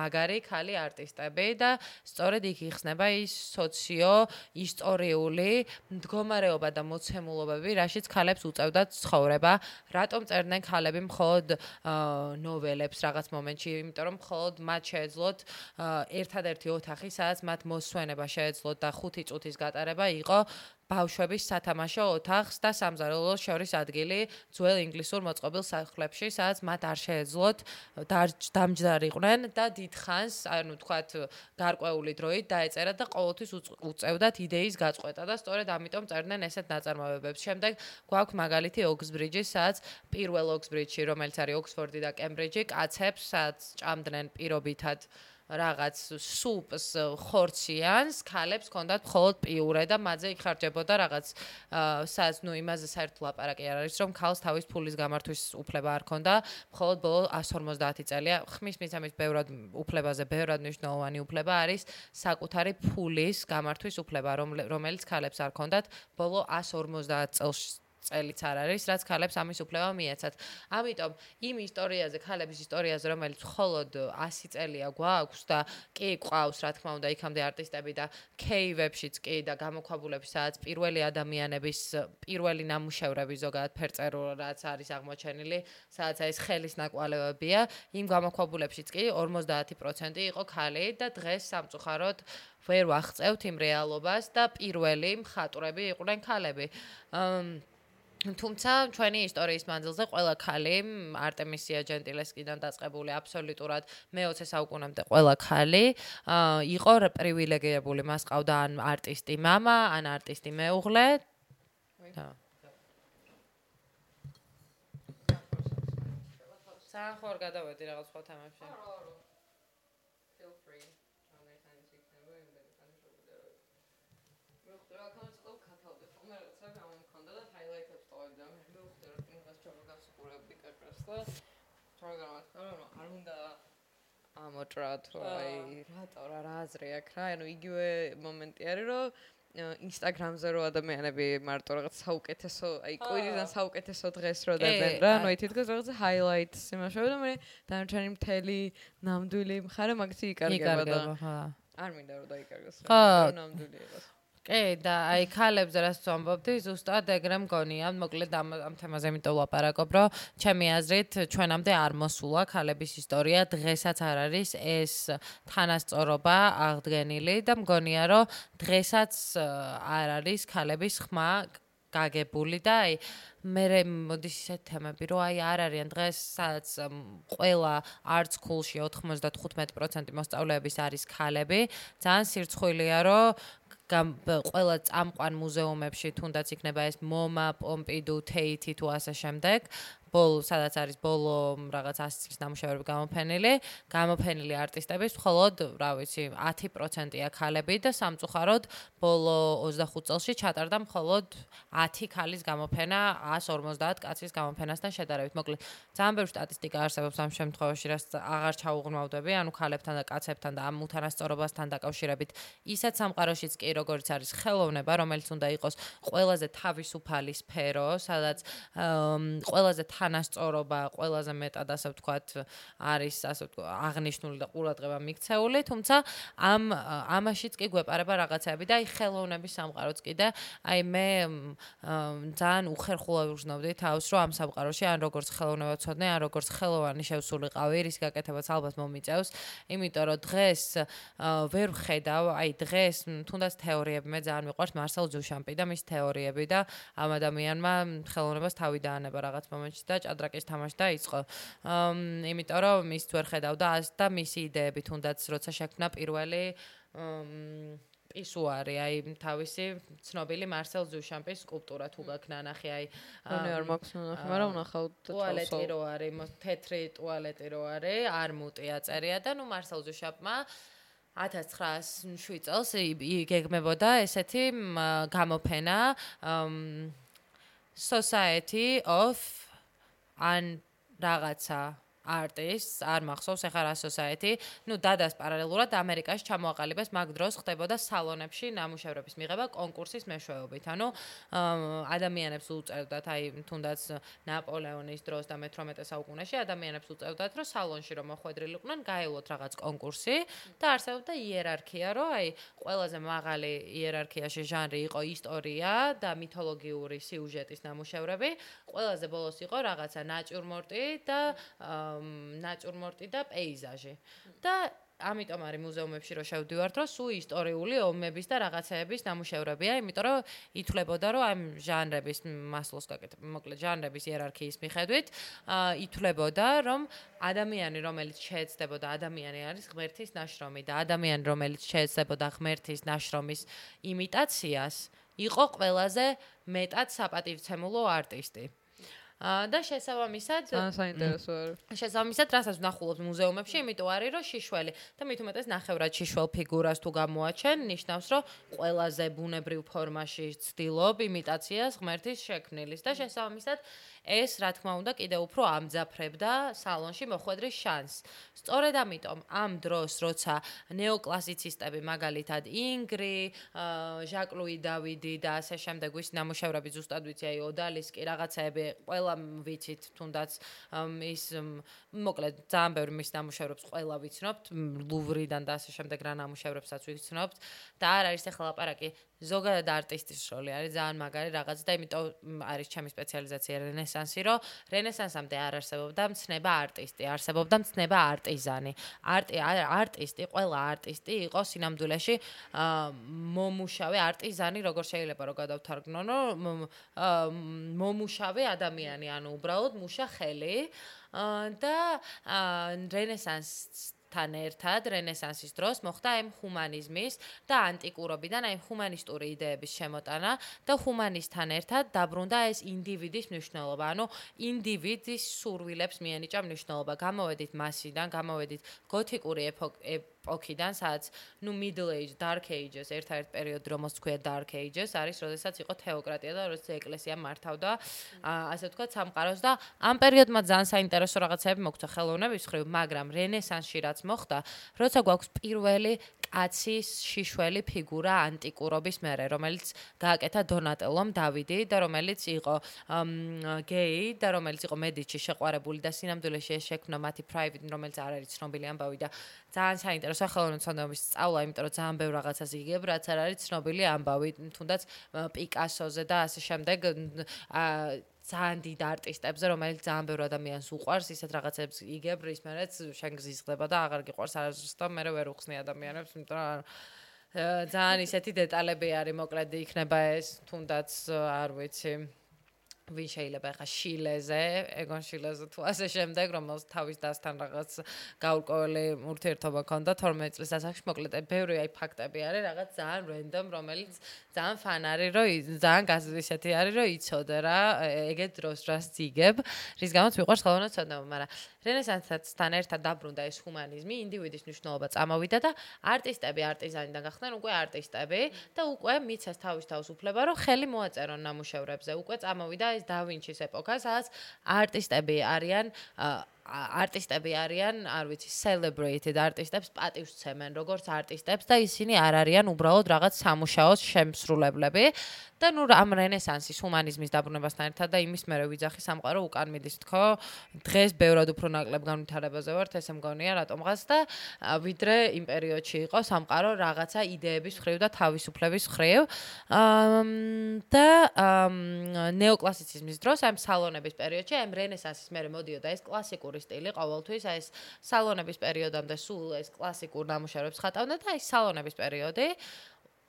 მაგარი ქალი არტისტები და სწორედ იქ იხსნება ის სოციო ისტორიული მდგომარეობა და მოცემულობები, რაშიც ქალებს უწევდათ ცხოვრება რატომ წერდნენ ქალები მხოლოდ ნოველებს რაღაც მომენტში, იმიტომ რომ მხოლოდ მათ შეეძლოთ ერთადერთი ოთახი, სადაც მათ მოსვენება შეეძლოთ და 5 წუთის გატარება იყო ბავშვების სათამაშო ოთახს და სამზარეულოს შორის ადგილი ძველ ინგლისურ მოწყობილ სახლებში, სადაც მათ არ შეეძლოთ დამჯდარიყვნენ და დიდხანს, ანუ თქვათ, გარკვეული დროით დაეწერა და ყოველთვის უწევდათ იდეის გაწყვეტა და სწორედ ამიტომ წერდნენ ესეთ ნაწარმოებებს. შემდეგ გვაქვს მაგალითი ოქსბრიჯის, სადაც პირველ ოქსბრიჯში, რომელიც არის ოქსფორდი და კემბრიჯი, კაცებს სადაც ჭამდნენ პირობითად რაღაც სუპს ხორციანს, ქალებს ჰქონდათ მხოლოდ პიურე და მათზე იხარჯებოდა რაღაც სადაც ნუ იმაზე საერთოდ ლაპარაკი არ არის, რომ ქალს თავის ფულის გამართვის უფლება არ ჰქონდა, მხოლოდ ბოლო 150 წელია. ხმის მიცემის ბევრად უფლებაზე, ბევრად მნიშვნელოვანი უფლება არის საკუთარი ფულის გამართვის უფლება, რომელიც ქალებს არ ჰქონდათ. ბოლო 150 წელს წელიც არ არის, რაც ქალებს ამის უფლება მიეცათ. ამიტომ იმ ისტორიაზე, ქალების ისტორიაზე, რომელიც მხოლოდ 100 წელია გვაქვს და კი ყავს, რა თქმა უნდა, იქამდე არტისტები და кейვებშიც კი და გამოქვაბულებში, სადაც პირველი ადამიანების პირველი ნამუშევრები ზოგადად ფერწერულ რაც არის აღმოჩენილი, სადაც ეს ხელის ნაკვალევებია, იმ გამოქვაბულებშიც კი 50% იყო ქალი და დღეს სამწუხაროდ ვერ ვახწევთ იმ რეალობას და პირველი მხატვრები იყვნენ ქალები. აა თუმცა ჩვენი ისტორიის მანძილზე ყველა ქალი არტემისია ჯენტილესკიდან დაწყებული აბსოლუტურად მე-20 საუკუნემდე ყველა ქალი იყო პრივილეგირებული მას ყავდა ან არტისტი мама ან არტისტი მეუღლე და საერთოდ გადავედი რაღაც სხვა თემებში პროგრამას ხო? არ უნდა ამოტრათ, აი, რატო რა აზრი აქვს რა? ანუ იგივე მომენტი არის, რომ ინსტაგრამზე რო ადამიანები მარტო რაღაც საუკეთესო, აი, კვირიდან საუკეთესო დღეს რო დებენ რა, ანუ თითქოს რაღაც ჰაილაიტს იმაშავე და მე დანარჩენი მთელი ნამდვილი მხარე მაგცი იკარგება და არ მინდა რომ დაიკარგოს რა, ნამდვილი იყოს. კი და აი ქალებს რაც ვამბობდი? ზუსტად ეგრე მგონია მოკლედ ამ ამ თემაზე იმიტომ ლაპარაკობ რომ ჩემი აზრით ჩვენამდე არ მოსულა ქალების ისტორია დღესაც არ არის ეს თანასწორობა აღდგენილი და მგონია რომ დღესაც არ არის ქალების ხმა გაგებული და აი მე მოდის ისეთ თემები რომ აი არ არიან დღეს სადაც ყველა arts school-ში 95% მოსწავლეების არის ქალები ძალიან სირცხვილია რომ ყველა წამყვან მუზეუმებში თუნდაც იქნება ეს MoMA, Pompidou, Tate თუ ასე შემდეგ ბოლო სადაც არის ბოლო რაღაც 100 წლის ნამუშევრები გამოფენილი, გამოფენილი არტისტების მხოლოდ, რა ვიცი, 10%-ია ქალები და სამწუხაროდ ბოლო 25 წელში ჩატარდა მხოლოდ 10 ქალის გამოფენა 150 კაცის გამოფენასთან შედარებით. მოკლედ, ძალიან ბევრი სტატისტიკა არსებობს ამ შემთხვევაში, რაც აღარ ჩაუღრმავდები, ანუ ქალებთან და კაცებთან და ამ უთანასწორობასთან დაკავშირებით. ისაც სამყაროშიც კი როგორც არის ხელოვნება, რომელიც უნდა იყოს ყველაზე თავისუფალი სფერო, სადაც ყველაზე თანასწორობა, ყველაზე მეტად ასე ვთქვათ, არის ასე ვთქვათ, აღნიშნული და ყურადღება მიქცეული, თუმცა ამ ამაშიც კი გვეპარება რაღაცები და აი ხელოვნების სამყაროც კი და აი მე ძალიან უხერხულად ვგრძნობდი თავს, რომ ამ სამყაროში ან როგორც ხელოვნება ცოდნე, ან როგორც ხელოვანი შევსულიყავი, რის გაკეთებაც ალბათ მომიწევს, იმიტომ რომ დღეს ვერ ვხედავ, აი დღეს თუნდაც თეორიები მე ძალიან მიყვარს მარსელ ჯუშამპი და მის თეორიები და ამ ადამიანმა ხელოვნებას თავი დაანება რაღაც მომენტში და ჭადრაკის თამაში დაიწყო. იმიტომ რომ ის ვერ ხედავდა ას და მისი იდეები თუნდაც როცა შექმნა პირველი პისუარი, აი თავისი ცნობილი მარსელ ზუშამპის სკულპტურა თუ გაქნა ნახე, აი მე არ მაქვს ნახე, მაგრამ ნახავ ტუალეტი რო არის, თეთრი ტუალეტი რო არის, არ მუტია წერია და ნუ მარსელ ზუშამპმა 1907 წელს იგეგმებოდა ესეთი გამოფენა Society of an anderer artists არ მახსოვს ახლა რა society ну დადას პარალელურად ამერიკაში ჩამოაყალიბეს მაგ დროს ხდებოდა სალონებში ნამუშევრების მიღება კონკურსის მეშვეობით. ანუ ადამიანებს უწევდათ აი თუნდაც ნაპოლეონის დროს და მე-18 საუკუნეში ადამიანებს უწევდათ რომ სალონში რომ მოხვედრილიყვნენ გაეულოთ რაღაც კონკურსი და არსებობდა იერარქია რომ აი ყველაზე მაღალი იერარქიაში ჟანრი იყო ისტორია და მითოლოგიური სიუჟეტის ნამუშევრები. ყველაზე ბოლოს იყო რაღაცა ნატურმორტი და ნატურმორტი და პეიზაჟი. და ამიტომ არის მუზეუმებში რომ შევდივართ, რომ სულ ისტორიული ომების და რაღაცეების ნამუშევრებია, იმიტომ რომ ითვლებოდა, რომ ამ ჟანრების მასლოს გაკეთებ, მოკლედ ჟანრების იერარქიის მიხედვით, აა ითვლებოდა, რომ ადამიანი, რომელიც შეეცდებოდა, ადამიანი არის ღმერთის ნაშრომი და ადამიანი, რომელიც შეეცდებოდა ღმერთის ნაშრომის იმიტაციას, იყო ყველაზე მეტად საპატივცემულო არტისტი. და შესაბამისად საინტერესო არის. შესაბამისად, რასაც ვნახულობთ მუზეუმებში, იმიტომ არის, რომ შიშველი და მით უმეტეს ნახევრად შიშვალ ფიგურას თუ გამოაჩენ, ნიშნავს, რომ ყველაზე ბუნებრივ ფორმაში ცდილობ იმიტაციას ღმერთის შექმნილის და შესაბამისად ეს რა თქმა უნდა კიდე უფრო ამძაფრებდა სალონში მოხვედრის შანსს. სწორედ ამიტომ ამ დროს, როცა ნეოკლასიცისტები მაგალითად ინგრი, ჟაკ ლუი დავიდი და ასე შემდეგ ვის ნამუშევრები ზუსტად ვიცი, აი ოდალისკი რაღაცაები ყველა ვიცით თუნდაც ის მოკლედ ძალიან ბევრი მის ნამუშევრებს ყველა ვიცნობთ, ლუვრიდან და ასე შემდეგ რა ნამუშევრებსაც ვიცნობთ და არ არის ახლა ლაპარაკი ზოგადად არტისტის როლი არის ძალიან მაგარი რაღაც და იმიტომ არის ჩემი სპეციალიზაცია რენესანსი, რომ რენესანსამდე არ არსებობდა მცნება არტისტი, არსებობდა მცნება არტიზანი. არტი არტისტი, ყველა არტისტი იყო სინამდვილეში მომუშავე არტიზანი, როგორ შეიძლება რომ გადავთარგმნო, მომუშავე ადამიანი, ანუ უბრალოდ მუშა ხელი და რენესანს თან ერთად რენესანსის დროს მოხდა აი ჰუმანიზმის და ანტიკურობიდან აი ჰუმანისტური იდეების შემოტანა და ჰუმანისტთან ერთად დაბრუნდა ეს ინდივიდის მნიშვნელობა. ანუ ინდივიდის სურვილებს მიენიჭა მნიშვნელობა. გამოვედით მასიდან, გამოვედით გოთიკური ეპოქი ეპოქიდან, სადაც ნუ middle age, dark ages, ერთ-ერთ პერიოდი რომელს თქვია dark ages, არის, როდესაც იყო თეოკრატია და როდესაც ეკლესია მართავდა, ასე ვთქვათ, სამყაროს და ამ პერიოდმა ძალიან საინტერესო რაღაცები მოხდა ხელოვნების ხრივ, მაგრამ რენესანსში რაც მოხდა, როცა გვაქვს პირველი კაცის შიშველი ფიგურა ანტიკურობის მერე, რომელიც გააკეთა დონატელომ დავიდი და რომელიც იყო გეი და რომელიც იყო მედიჩი შეყვარებული და სინამდვილეში შექმნა მათი private, რომელიც არ არის ცნობილი ამბავი და ძალიან საინტერესო ხელოვნების ცნობების სწავლა, იმიტომ რომ ძალიან ბევრ რაღაცას იგებ, რაც არ არის ცნობილი ამბავი, თუნდაც პიკასოზე და ასე შემდეგ აა ძალიან დიდ არტისტებზე, რომელიც ძალიან ბევრ ადამიანს უყვარს, ისეთ რაღაცებს იგებ, რის მერეც შენ გზისხდება და აღარ გიყვარს არასდროს მე ვერ უხსნი ადამიანებს, იმიტომ რომ ძალიან ისეთი დეტალები არის, მოკლედ იქნება ეს თუნდაც არ ვიცი. ვინ შეიძლება ხა შილეზე, ეგონ შილეზე თუ ასე შემდეგ, რომელს თავის დასთან რაღაც გაურკვეველი ურთიერთობა ჰქონდა 12 წლის ასაკში, მოკლედ ბევრი აი ფაქტები არის, რაღაც ძალიან რენდომ, რომელიც ძალიან ფან არის, რომ ძალიან გასისეთი არის, რომ იცოდე რა, ეგეთ დროს რას ძიგებ, რის გამოც მიყვარს ხელოვნად ცოდნა, მაგრამ რენესანსთან ერთად დაბრუნდა ეს ჰუმანიზმი, ინდივიდის მნიშვნელობა წამოვიდა და არტისტები არტიზანიდან გახდნენ უკვე არტისტები და უკვე მიცეს თავის თავს უფლება, რომ ხელი მოაწერონ ნამუშევრებზე, უკვე წამოვიდა ეს დავინჩის ეპოქა, სადაც არტისტები არიან არტისტები არიან, არ ვიცი, celebrated არტისტებს პატივს ცემენ, როგორც არტისტებს და ისინი არ არიან უბრალოდ რაღაც სამუშაოს შემსრულებლები და ნუ ამ რენესანსის ჰუმანიზმის დაბრუნებასთან ერთად და იმის მერე ვიძახი სამყარო უკან მიდის თქო. დღეს ბევრად უფრო ნაკლებ განვითარებაზე ვართ ესე მგონია რატომღაც და ვიდრე იმ პერიოდში იყო სამყარო რაღაცა იდეების ხრივ და თავისუფლების ხრივ და ნეოკლასიციზმის დროს ამ სალონების პერიოდში ამ რენესანსის მერე მოდიოდა ეს კლასიკური სტილი ყოველთვის აი ეს სალონების პერიოდამდე სულ ეს კლასიკურ ნამუშევრებს ხატავდა და აი სალონების პერიოდი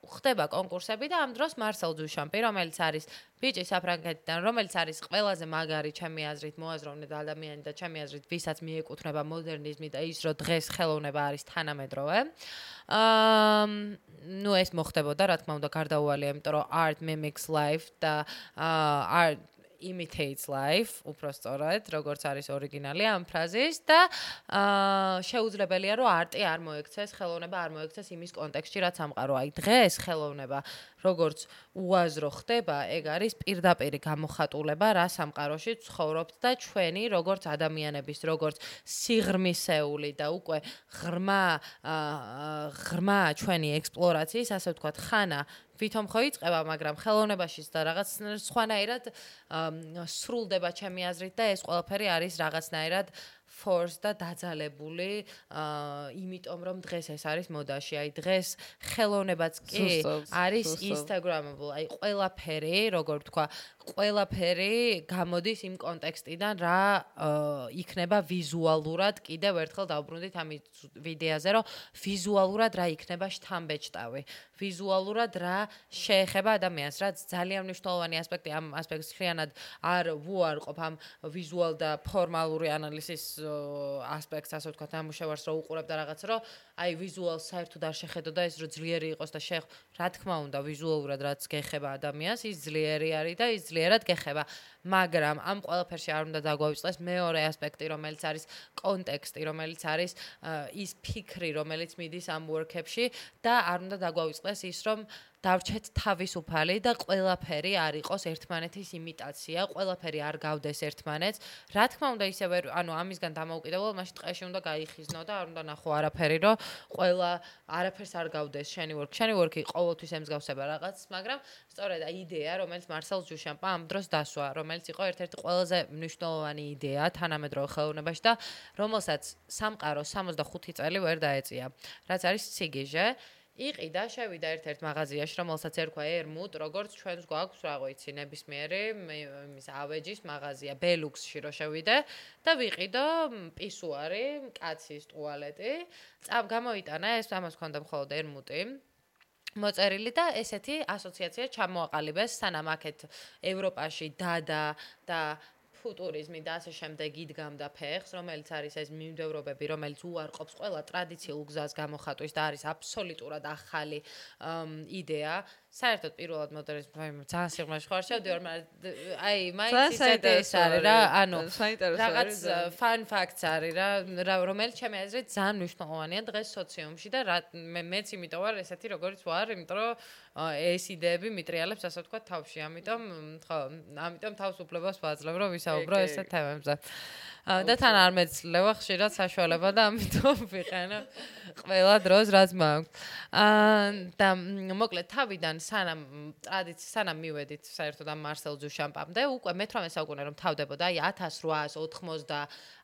ხდება კონკურსები და ამ დროს მარსელ ჯუშამპი, რომელიც არის ბიჭი საფრანგეთიდან, რომელიც არის ყველაზე მაგარი ჩემი აზრით მოაზროვნე და ადამიანი და ჩემი აზრით, ვისაც მიეკუთვნება მოდერნიზმი და ის, რომ დღეს ხელოვნება არის თანამედროვე. აა ნუ ეს მოხდებოდა, რა თქმა უნდა, გარდაუვალია, იმიტომ რომ art mimics life და აა art imitates life, სწორად, როგორც არის ორიგინალი ამ ფრაზის და აა შეუძლებელია რომ არტი არ მოექცეს, ხელოვნება არ მოექცეს იმის კონტექსტში, რაც ამყარო. აი დღეს ხელოვნება როგორც უაზრო ხდება, ეგ არის პირდაპირი გამოხატულება რა სამყაროში ცხოვრობთ და ჩვენი როგორც ადამიანების, როგორც სიღრმისეული და უკვე ღრმა ღრმა ჩვენი ექსპლორაციის, ასე ვთქვათ, ხანა ვითომ ხო იწება, მაგრამ ხელოვნებაშიც და რაღაც სხვანაირად სრულდება ჩემი აზრით და ეს ყველაფერი არის რაღაცნაირად force და დაძალებული აა იმიტომ რომ დღეს ეს არის მოდაში. აი დღეს ხელოვნებაც კი არის instagramable. აი ყველაფერი როგორ ვთქვა ყველაფერი გამოდის იმ კონტექსტიდან რა იქნება ვიზუალურად კიდევ ერთხელ დავბრუნდით ამ ვიდეოზე რომ ვიზუალურად რა იქნება შთამბეჭდავი. ვიზუალურად რა შეეხება ადამიანს რაც ძალიან მნიშვნელოვანი ასპექტი ამ ასპექტს ხიანად არ ვუარყოფ ამ ვიზუალ და ფორმალური ანალიზის ასპექტს ასე ვთქვათ ამუშავარს რო უყურებ და რაღაც რო აი ვიზუალს საერთოდ არ შეხედო და ეს რო ძლიერი იყოს და შეხ რა თქმა უნდა ვიზუალურად რაც გეხება ადამიანს ის ძლიერი არის და ის ძლიერად გეხება. მაგრამ ამ ყველაფერში არ უნდა დაგვავიწყდეს მეორე ასპექტი რომელიც არის კონტექსტი რომელიც არის ის ფიქრი რომელიც მიდის ამ workshop-ში და არ უნდა დაგვავიწყდეს ის რომ დავრჩეთ თავისუფალი და ყველაფერი არ იყოს ერთმანეთის იმიტაცია, ყველაფერი არ გავდეს ერთმანეთს. რა თქმა უნდა, ისევე ანუ ამისგან დამოუკიდებლად მაშინ ტყეში უნდა გაიხიზნო და არ უნდა ნახო არაფერი, რომ ყველა არაფერს არ გავდეს შენი work. შენი work-ი ყოველთვის ემსგავსება რაღაც, მაგრამ სწორედ აი იდეა, რომელიც მარსელ ჯუშამპა ამ დროს დასვა, რომელიც იყო ერთ-ერთი ყველაზე მნიშვნელოვანი იდეა თანამედროვე ხელოვნებაში და რომელსაც სამყარო 65 წელი ვერ დაეწია. რაც არის სიგიჟე. იყიდა, შევიდა ერთ-ერთ მაღაზიაში, რომელსაც ერქვა ერმუტ, როგორც ჩვენს გვაქვს, რაღო იცი, ნებისმიერი იმის ავეჯის მაღაზია, ბელუქსში რო შევიდე და ვიყიდო პისუარი, კაცის ტუალეტი. წამ გამოიტანა ეს ამას ქონდა მხოლოდ ერმუტი. მოწერილი და ესეთი ასოციაცია ჩამოაყალიბეს სანამ აქეთ ევროპაში დადა და ფუტურიზმი და ასე შემდეგ იდგამდა ფეხს, რომელიც არის ეს მიმდევრობები, რომელიც უარყოფს ყველა ტრადიციულ გზას გამოხატვის და არის აბსოლუტურად ახალი იდეა. საერთოდ პირველად მოდერნიზმი აი ძალიან სიღრმეში ხარ შევდივარ მაგრამ აი მაინც ის არის რა ანუ რაღაც ფან ფაქტს არის რა რომელიც ჩემი აზრით ძალიან მნიშვნელოვანია დღეს სოციუმში და რა მეც იმიტომ ვარ ესეთი როგორც ვარ იმიტომ რომ ეს იდეები მიტრიალებს ასე ვთქვა თავში ამიტომ ხო ამიტომ თავს უფლებას ვაძლევ რომ ვისაუბრო ესეთ თემებზე და თან არ მეცლება ხშირად საშუალება და ამიტომ ვიყენო ყველა დროს რაც მაქვს. აა და მოკლედ თავიდან სანამ ტრადიცია სანამ მივედით საერთოდ ამ მარსელ ჯუშამპამდე უკვე მე-18 საუკუნე რომ თავდებოდა აი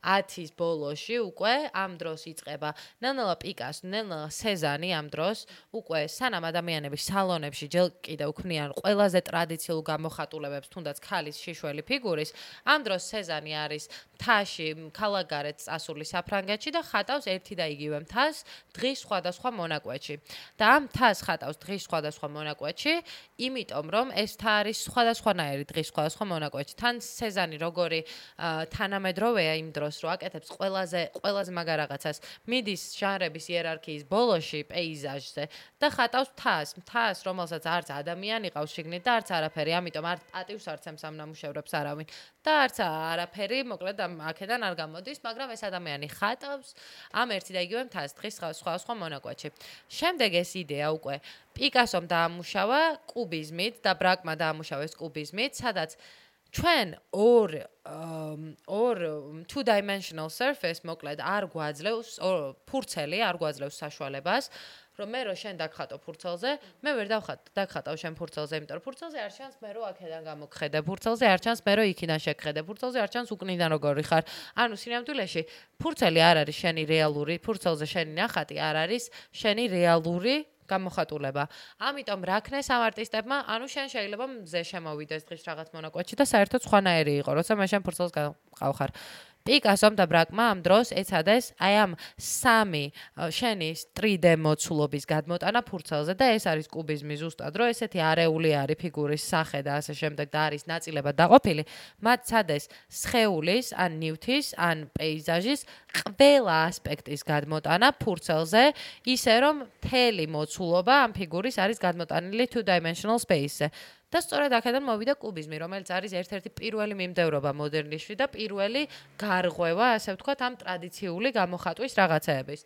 1890-ის ბოლოში უკვე ამ დროს იწყება ნელ-ნელა პიკას, ნელ-ნელა სეზანი ამ დროს უკვე სანამ ადამიანები სალონებში ჯერ კიდევ ქმნიან ყველაზე ტრადიციულ გამოხატულებებს თუნდაც ქალის შიშველი ფიგურის ამ დროს სეზანი არის თაში ქალაქარეთ წასული საფრანგეთში და ხატავს ერთი და იგივე მთას დღის სხვადასხვა მონაკვეთში. და ამ მთას ხატავს დღის სხვადასხვა მონაკვეთში იმიტომ რომ ეს თა არის სხვადასხვანაირი დღის სხვადასხვა მონაკვეთში. თან სეზანი როგორი თანამედროვეა იმ დროს, რომ აკეთებს ყველაზე ყველაზე მაგარ რაღაცას, მიდის ჟანრების იერარქიის ბოლოში, პეიზაჟზე და ხატავს თას, თას, რომელსაც არც ადამიანი ყავს შიგნით და არც არაფერი, ამიტომ არ პატივს არცემს ამ ნამუშევრებს არავინ. და არც არაფერი, მოკლედ ამ აქედან არ გამოდის, მაგრამ ეს ადამიანი ხატავს ამ ერთი და იგივე მთას დღის სხვა სხვა მონაკვეთში. შემდეგ ეს იდეა უკვე პიკასომ დაამუშავა კუბიზმით და ბრაკმა დაამუშავეს კუბიზმით, სადაც ჩვენ ორ ორ two dimensional surface მოკლედ არ გვაძლევს ფურცელი არ გვაძლევს საშუალებას რომ მე რო შენ დაგხატო ფურცელზე, მე ვერ დავხატ, დაგხატავ შენ ფურცელზე, იმიტომ რომ ფურცელზე არ ჩანს მე რო აქედან გამოგხედე, ფურცელზე არ ჩანს მე რო იქიდან შეგხედე, ფურცელზე არ ჩანს უკნიდან როგორი ხარ. ანუ სინამდვილეში ფურცელი არ არის შენი რეალური, ფურცელზე შენი ნახატი არ არის შენი რეალური გამოხატულება. ამიტომ რაქნეს ამ არტისტებმა, ანუ შენ შეიძლება მზე შემოვიდეს დღის რაღაც მონაკვეთში და საერთოდ სხვანაირი იყო, როცა მე შენ ფურცელს გავხარ. პიკასომ და ბრაკმა ამ დროს ეცადეს აი ამ სამი შენის 3D მოცულობის გადმოტანა ფურცელზე და ეს არის კუბიზმი ზუსტად რომ ესეთი არეული არის ფიგურის სახე და ასე შემდეგ და არის ნაწილებად დაყოფილი მათ ცადეს სხეულის ან ნივთის ან პეიზაჟის ყველა ასპექტის გადმოტანა ფურცელზე ისე რომ მთელი მოცულობა ამ ფიგურის არის გადმოტანილი two dimensional space-ზე და სწორედ აქედან მოვიდა კუბიზმი, რომელიც არის ერთ-ერთი პირველი მიმდევრობა მოდერნიზმში და პირველი გარღვევა, ასე ვთქვათ, ამ ტრადიციული გამოხატვის რაღაცეების.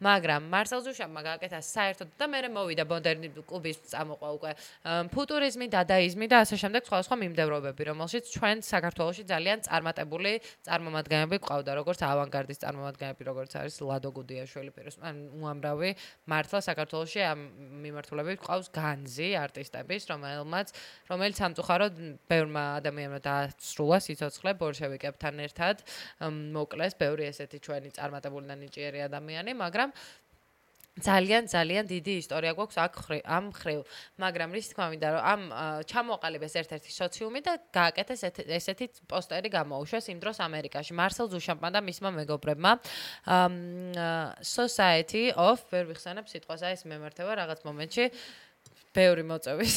მაგრამ მარსელ ზუშამმა გააკეთა საერთოდ და მე მოვიდა მოდერნი კუბის წამოყვა უკვე. ფუტურიზმი, დადაიზმი და ასე შემდეგ სხვა სხვა მიმდევრობები, რომელშიც ჩვენ საქართველოსში ძალიან წარმატებული წარმომადგენლები ყავდა, როგორც ავანგარდის წარმომადგენლები, როგორც არის ლადო გუდიაშვილი, პიროს ან უამრავი მართლა საქართველოსში ამ მიმართულებით ყავს განზი არტისტების, რომელმაც რომელიც სამწუხაროდ ბევრმა ადამიანმა დაასრულა სიცოცხლე ბოლშევიკებთან ერთად, მოკლეს ბევრი ესეთი ჩვენი წარმატებული და ნიჭიერი ადამიანი, მაგრამ მაგრამ ძალიან ძალიან დიდი ისტორია გვაქვს აქ ამ ხრივ, მაგრამ რის თქმა უნდა რომ ამ ჩამოყალიბეს ერთ-ერთი სოციუმი და გააკეთეს ესეთი პოსტერი გამოუშვეს იმ დროს ამერიკაში. მარსელ ზუშამპმა და მისმა მეგობრებმა. society of ვერ ვიხსენებ სიტყვას აი ეს მემართება რაღაც მომენტში ბევრი მოწევის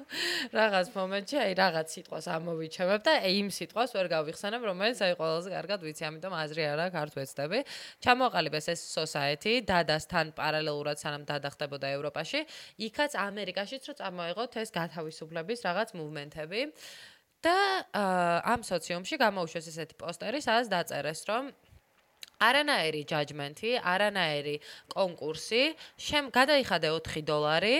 რაღაც მომენტში აი რაღაც სიტყვას ამოვიჩემებ და იმ სიტყვას ვერ გავიხსენებ რომელიც აი ყველაზე კარგად ვიცი ამიტომ აზრი არა ქართ ვეცდები ჩამოყალიბეს ეს society დადასთან პარალელურად სანამ დადახდებოდა ევროპაში. იქაც ამერიკაშიც რო წარმოიღოთ ეს გათავისუფლების რაღაც მუვმენტები. და ამ სოციუმში გამოუშვეს ესეთი პოსტერი სადაც დაწერეს რომ არანაირი ჯაჯმენტი, არანაირი კონკურსი, შემ გადაიხადე 4 დოლარი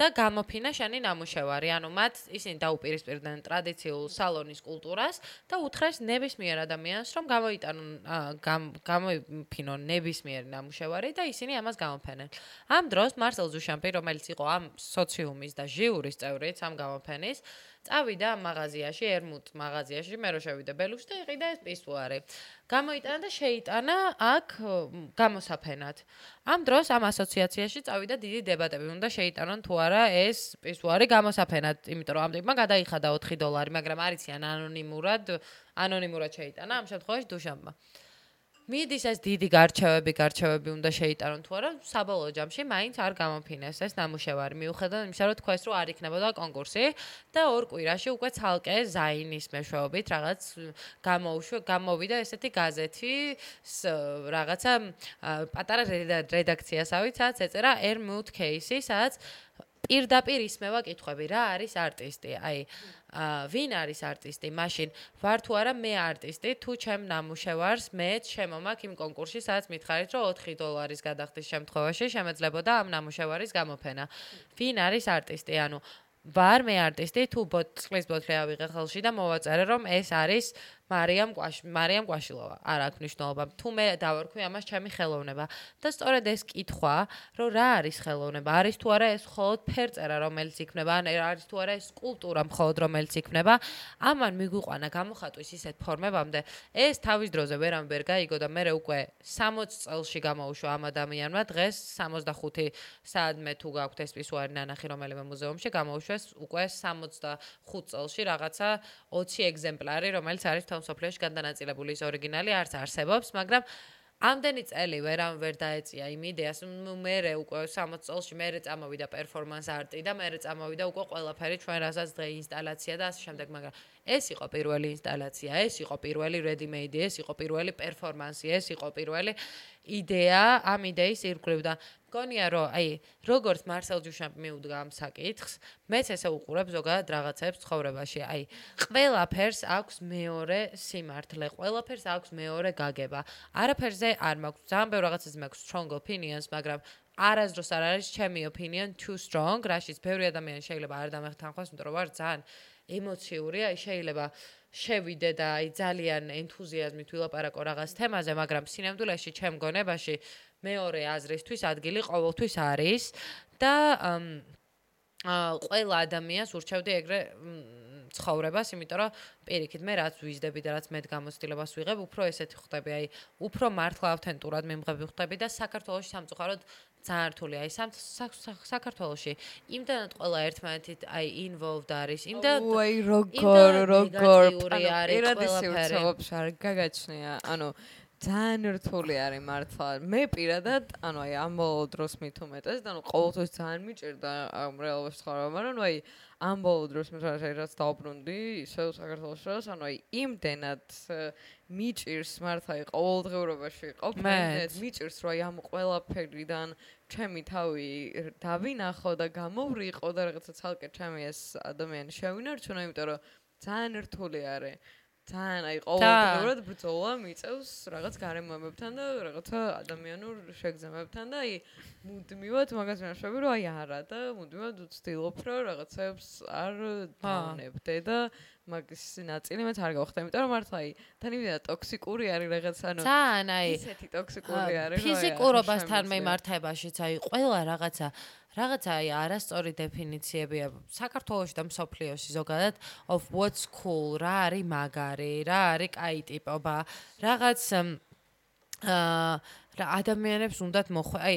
და გამოფინა შენი ნამუშევარი. ანუ მათ ისინი დაუპირისპირდნენ ტრადიციულ სალონის კულტურას და უთხრეს ნებისმიერ ადამიანს, რომ გამოიტანონ გამოფინონ ნებისმიერი ნამუშევარი და ისინი ამას გამოფენენ. ამ დროს მარსელ ზუშამპი, რომელიც იყო ამ სოციუმის და ჟიურის წევრიც ამ გამოფენის, წავიდა მაღაზიაში, ერმუტ მაღაზიაში, მე რო შევიდე ბელუში და იყიდა ეს პისუარი. გამოიტანა და შეიტანა აქ გამოსაფენად. ამ დროს ამ ასოციაციაში წავიდა დიდი დებატები, უნდა შეიტანონ თუ არა ეს პისუარი გამოსაფენად, იმიტომ რომ ამ ტიპმა გადაიხადა 4 დოლარი, მაგრამ არიციან ანონიმურად, ანონიმურად შეიტანა ამ შემთხვევაში დუშამბა. მიდის ეს დიდი გარჩევები, გარჩევები უნდა შეიტანონ თუ არა, საბოლოო ჯამში მაინც არ გამოფინეს ეს ნამუშევარი. მიუხედავად იმისა, რომ თქვენს რო არ იქნებოდა კონკურსი და ორ კვირაში უკვე ცალკე ზაინის მეშვეობით რაღაც გამოუშვა, გამოვიდა ესეთი გაზეთი, რაღაცა პატარა რედაქციასავით, სადაც ეწერა Ermut Case-ი, სადაც პირდაპირ ისმევა კითხვები, რა არის არტისტი? აი, ვინ არის არტისტი? მაშინ ვარ თუ არა მე არტისტი? თუ ჩემ ნამუშევარს მე შემომაქ იმ კონკურსში, სადაც მითხარით, რომ 4 დოლარის გადახდის შემთხვევაში შემეძლებოდა ამ ნამუშევარის გამოფენა. ვინ არის არტისტი? ანუ ვარ მე არტისტი თუ ბოთლის ბოთლი ავიღე ხელში და მოვაწერე რომ ეს არის მარიამ კვაში მარიამ კვაშილოვა არ აქვს მნიშვნელობა თუ მე დავარქვი ამას ჩემი ხელოვნება. და სწორედ ეს კითხვა რომ რა არის ხელოვნება? არის თუ არა ეს მხოლოდ ფერწერა რომელიც იქნება? ან არის თუ არა ეს სკულპტურა მხოლოდ რომელიც იქნება? ამან მიგვიყვანა გამოხატვის ისეთ ფორმებამდე. ეს თავის დროზე ვერამ ვერ გაიგო და მე უკვე 60 წელში გამოუშვა ამ ადამიანმა. დღეს 65 საათმე თუ გაქვთ ეს პისუარი ნანახი რომელიმე მუზეუმში გამოუშვეს უკვე 65 წელში რაღაცა 20 ეგზემპლარი რომელიც არის მსოფლიოში გადანაწილებული ის ორიგინალი არც არსებობს, მაგრამ ამდენი წელი ვერამ ვერ დაეწია იმ იდეას, მე უკვე 60 წელში მე წამოვიდა პერფორმანს არტი და მე წამოვიდა უკვე ყველაფერი ჩვენ რასაც დღე ინსტალაცია და ასე შემდეგ, მაგრამ ეს იყო პირველი ინსტალაცია, ეს იყო პირველი ready made, ეს იყო პირველი პერფორმანსი, ეს იყო პირველი იდეა ამ იდეის ირგვლივ და მგონია რომ აი როგორც მარსელ ჯუშამპი მიუდგა ამ საკითხს, მეც ესე უყურებ ზოგადად რაღაცებს ცხოვრებაში. აი ყველაფერს აქვს მეორე სიმართლე, ყველაფერს აქვს მეორე გაგება. არაფერზე არ მაქვს ძალიან ბევრ რაღაცაზე მაქვს strong opinions, მაგრამ არასდროს არ არის ჩემი opinion too strong, რაშიც ბევრი ადამიანი შეიძლება არ დამეხთანხოს, იმიტომ რომ ვარ ძალიან ემოციური, აი შეიძლება შევიდე და აი ძალიან ენთუზიაზმით ვილაპარაკო რაღაც თემაზე, მაგრამ სინამდვილეში ჩემ გონებაში მეორე აზრისთვის ადგილი ყოველთვის არის და აა ყველა ადამიანს ურჩევდი ეგრე ცხოვრებას, იმიტომ რომ პირიქით მე რაც ვიზდები და რაც მე გამოცდილებას ვიღებ, უფრო ესეთი ხვდები, აი უფრო მართლა ავთენტურად მიმღები ხვდები და საქართველოს სამწუხაროდ ძალიან რთული. აი საქართველოში იმდანაც ყველა ერთმანეთით აი involved არის. იმდანაც უაი როგორ როგორ პირადისეულს არ გაგაჩნია. ანუ ძალიან რთული არის მართლა. მე პირადად ანუ აი ამ ბოლო დროს მით უმეტეს და ანუ ყოველთვის ძალიან მიჭირდა ამ რეალობაში ცხოვრება მაგრამ ნუ აი ამ ბოლო დროს მე რაც დაუბრუნდი ისე საქართველოს დროს ანუ აი იმდენად მიჭირს მართლა აი ყოველდღიურობაში ყოფნით მიჭირს რომ აი ამ ყველაფერიდან ჩემი თავი დავინახო და გამოვრიყო და რაღაცა ცალკე ჩემი ეს ადამიანი შევინარჩუნო იმიტომ რომ ძალიან რთული არის თან აი ყოველდღიურად ბრძოლა მიწევს რაღაც გარემოებებთან და რაღაცა ადამიანურ შეგრძნებებთან და აი მუდმივად მაგას მეშვები რომ აი არა და მუდმივად ვცდილობ რომ რაღაცებს არ დავნებდე და მაგის ნაწილი მეც არ გავხდა იმიტომ რომ მართლა აი თან იმედა ტოქსიკური არის რაღაც ანუ თან აი ისეთი ტოქსიკური არის აი ფიზიკურობასთან მიმართებაშიც აი ყველა რაღაცა რაღაცა აი არასწორი დეფინიციებია საქართველოსში და მსოფლიოში ზოგადად of what's cool რა არის მაგარი რა არის კაი ტიპობა რაღაც აა რა ადამიანებს უნდათ მოხ აი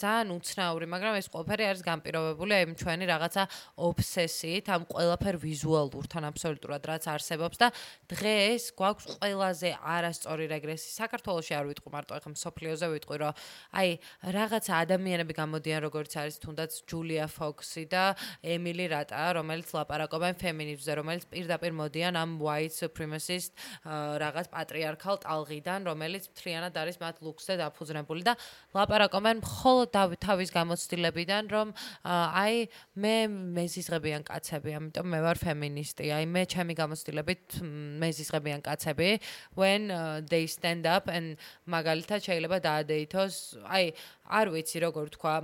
ძალიან უცნაური, მაგრამ ეს ყველაფერი არის განპირობებული აი ჩვენი რაღაცა ობსესიით, ამ ყველაფერ ვიზუალურთან აბსოლუტურად რაც არსებობს და დღეს გვაქვს ყველაზე არასწორი რეგრესი. საქართველოსი არ ვიტყვი მარტო ეხა სოფლიოზე ვიტყვი, რომ აი რაღაცა ადამიანები გამოდიან როგორც არის თუნდაც ჯულია ფოქსი და ემილი რატა, რომელიც ლაპარაკობენ ფემინიზმზე, რომელიც პირდაპირ მოდიან ამ white supremacist რაღაც პატრიარქალ ტალღიდან, რომელიც მთლიანად არის მათ ლუქსზე დაფუძნებული. დაფუძნებული და ლაპარაკობენ მხოლოდ თავის გამოცდილებიდან, რომ აი მე მეზიზღებიან კაცები, ამიტომ მე ვარ ფემინისტი. აი მე ჩემი გამოცდილებით მეზიზღებიან კაცები when uh, they stand up and მაგალითად შეიძლება დაადეითოს, აი არ ვიცი როგორ თქვა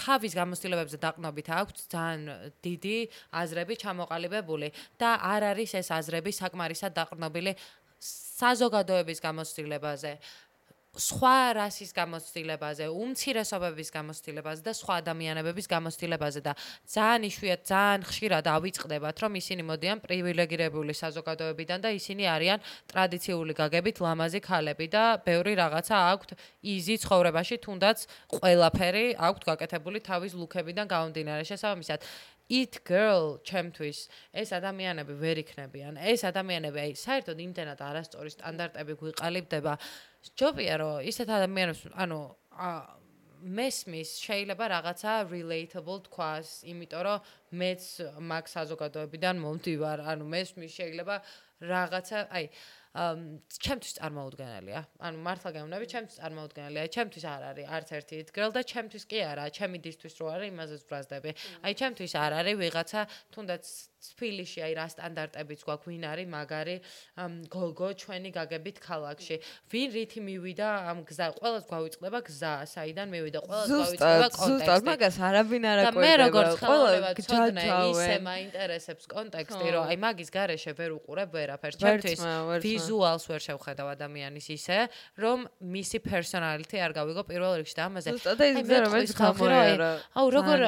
თავის გამოცდილებებზე დაყნობით აქვს ძალიან დიდი აზრები ჩამოყალიბებული და არ არის ეს აზრები საკმარისად დაყრდნობილი საზოგადოების გამოცდილებაზე. სხვა რასის გამოცდილებაზე, უმცირესობების გამოცდილებაზე და სხვა ადამიანების გამოცდილებაზე და ძალიან იშვიათ, ძალიან ხშირად ავიწყდებათ, რომ ისინი მოდიან პრივილეგირებული საზოგადოებიდან და ისინი არიან ტრადიციული გაგებით ლამაზი ქალები და ბევრი რაღაცა აქვთ იზი ცხოვრებაში, თუნდაც ყველაფერი აქვთ გაკეთებული თავის ლუქებიდან გამომდინარე. შესაბამისად, it girl ჩემთვის ეს ადამიანები ვერ იქნებიან. ეს ადამიანები აი საერთოდ იმდენად არასწორი სტანდარტები გვიყალიბდება. ჯობია რომ ისეთ ადამიანებს ანუ მესმის შეიძლება რაღაცა relatable თქვას, იმიტომ რომ მეც მაგ საზოგადოებიდან მომდივარ, ანუ მესმის შეიძლება რაღაცა, აი ჩემთვის წარმოუდგენელია. ანუ მართლა გეუბნები, ჩემთვის წარმოუდგენელია. ჩემთვის არ არის არც ერთი ითგრელ და ჩემთვის კი არა, ჩემი დისთვის რო არის, იმაზეც ბრაზდები. აი ჩემთვის არ არის ვიღაცა თუნდაც თბილისში აი რა სტანდარტებიც გვაქვს, ვინ არის მაგარი გოგო ჩვენი გაგებით ქალაქში. ვინ რითი მივიდა ამ გზა, ყველას გვავიწყდება გზა, საიდან მივიდა, ყველას გვავიწყდება კონტექსტი. ზუსტად, მაგას არავინ არ აკვირდება. და მე როგორც ხელოვნება ცოდნა ისე მაინტერესებს კონტექსტი, რომ აი მაგის garaშე ვერ უყურებ ვერაფერს. ჩემთვის ვიზუალს ვერ შევხედავ ადამიანის ისე, რომ მისი პერსონალიტი არ გავიგო პირველ რიგში და ამაზე. ზუსტად ეს გზა რომელიც გამოერა. აუ როგორ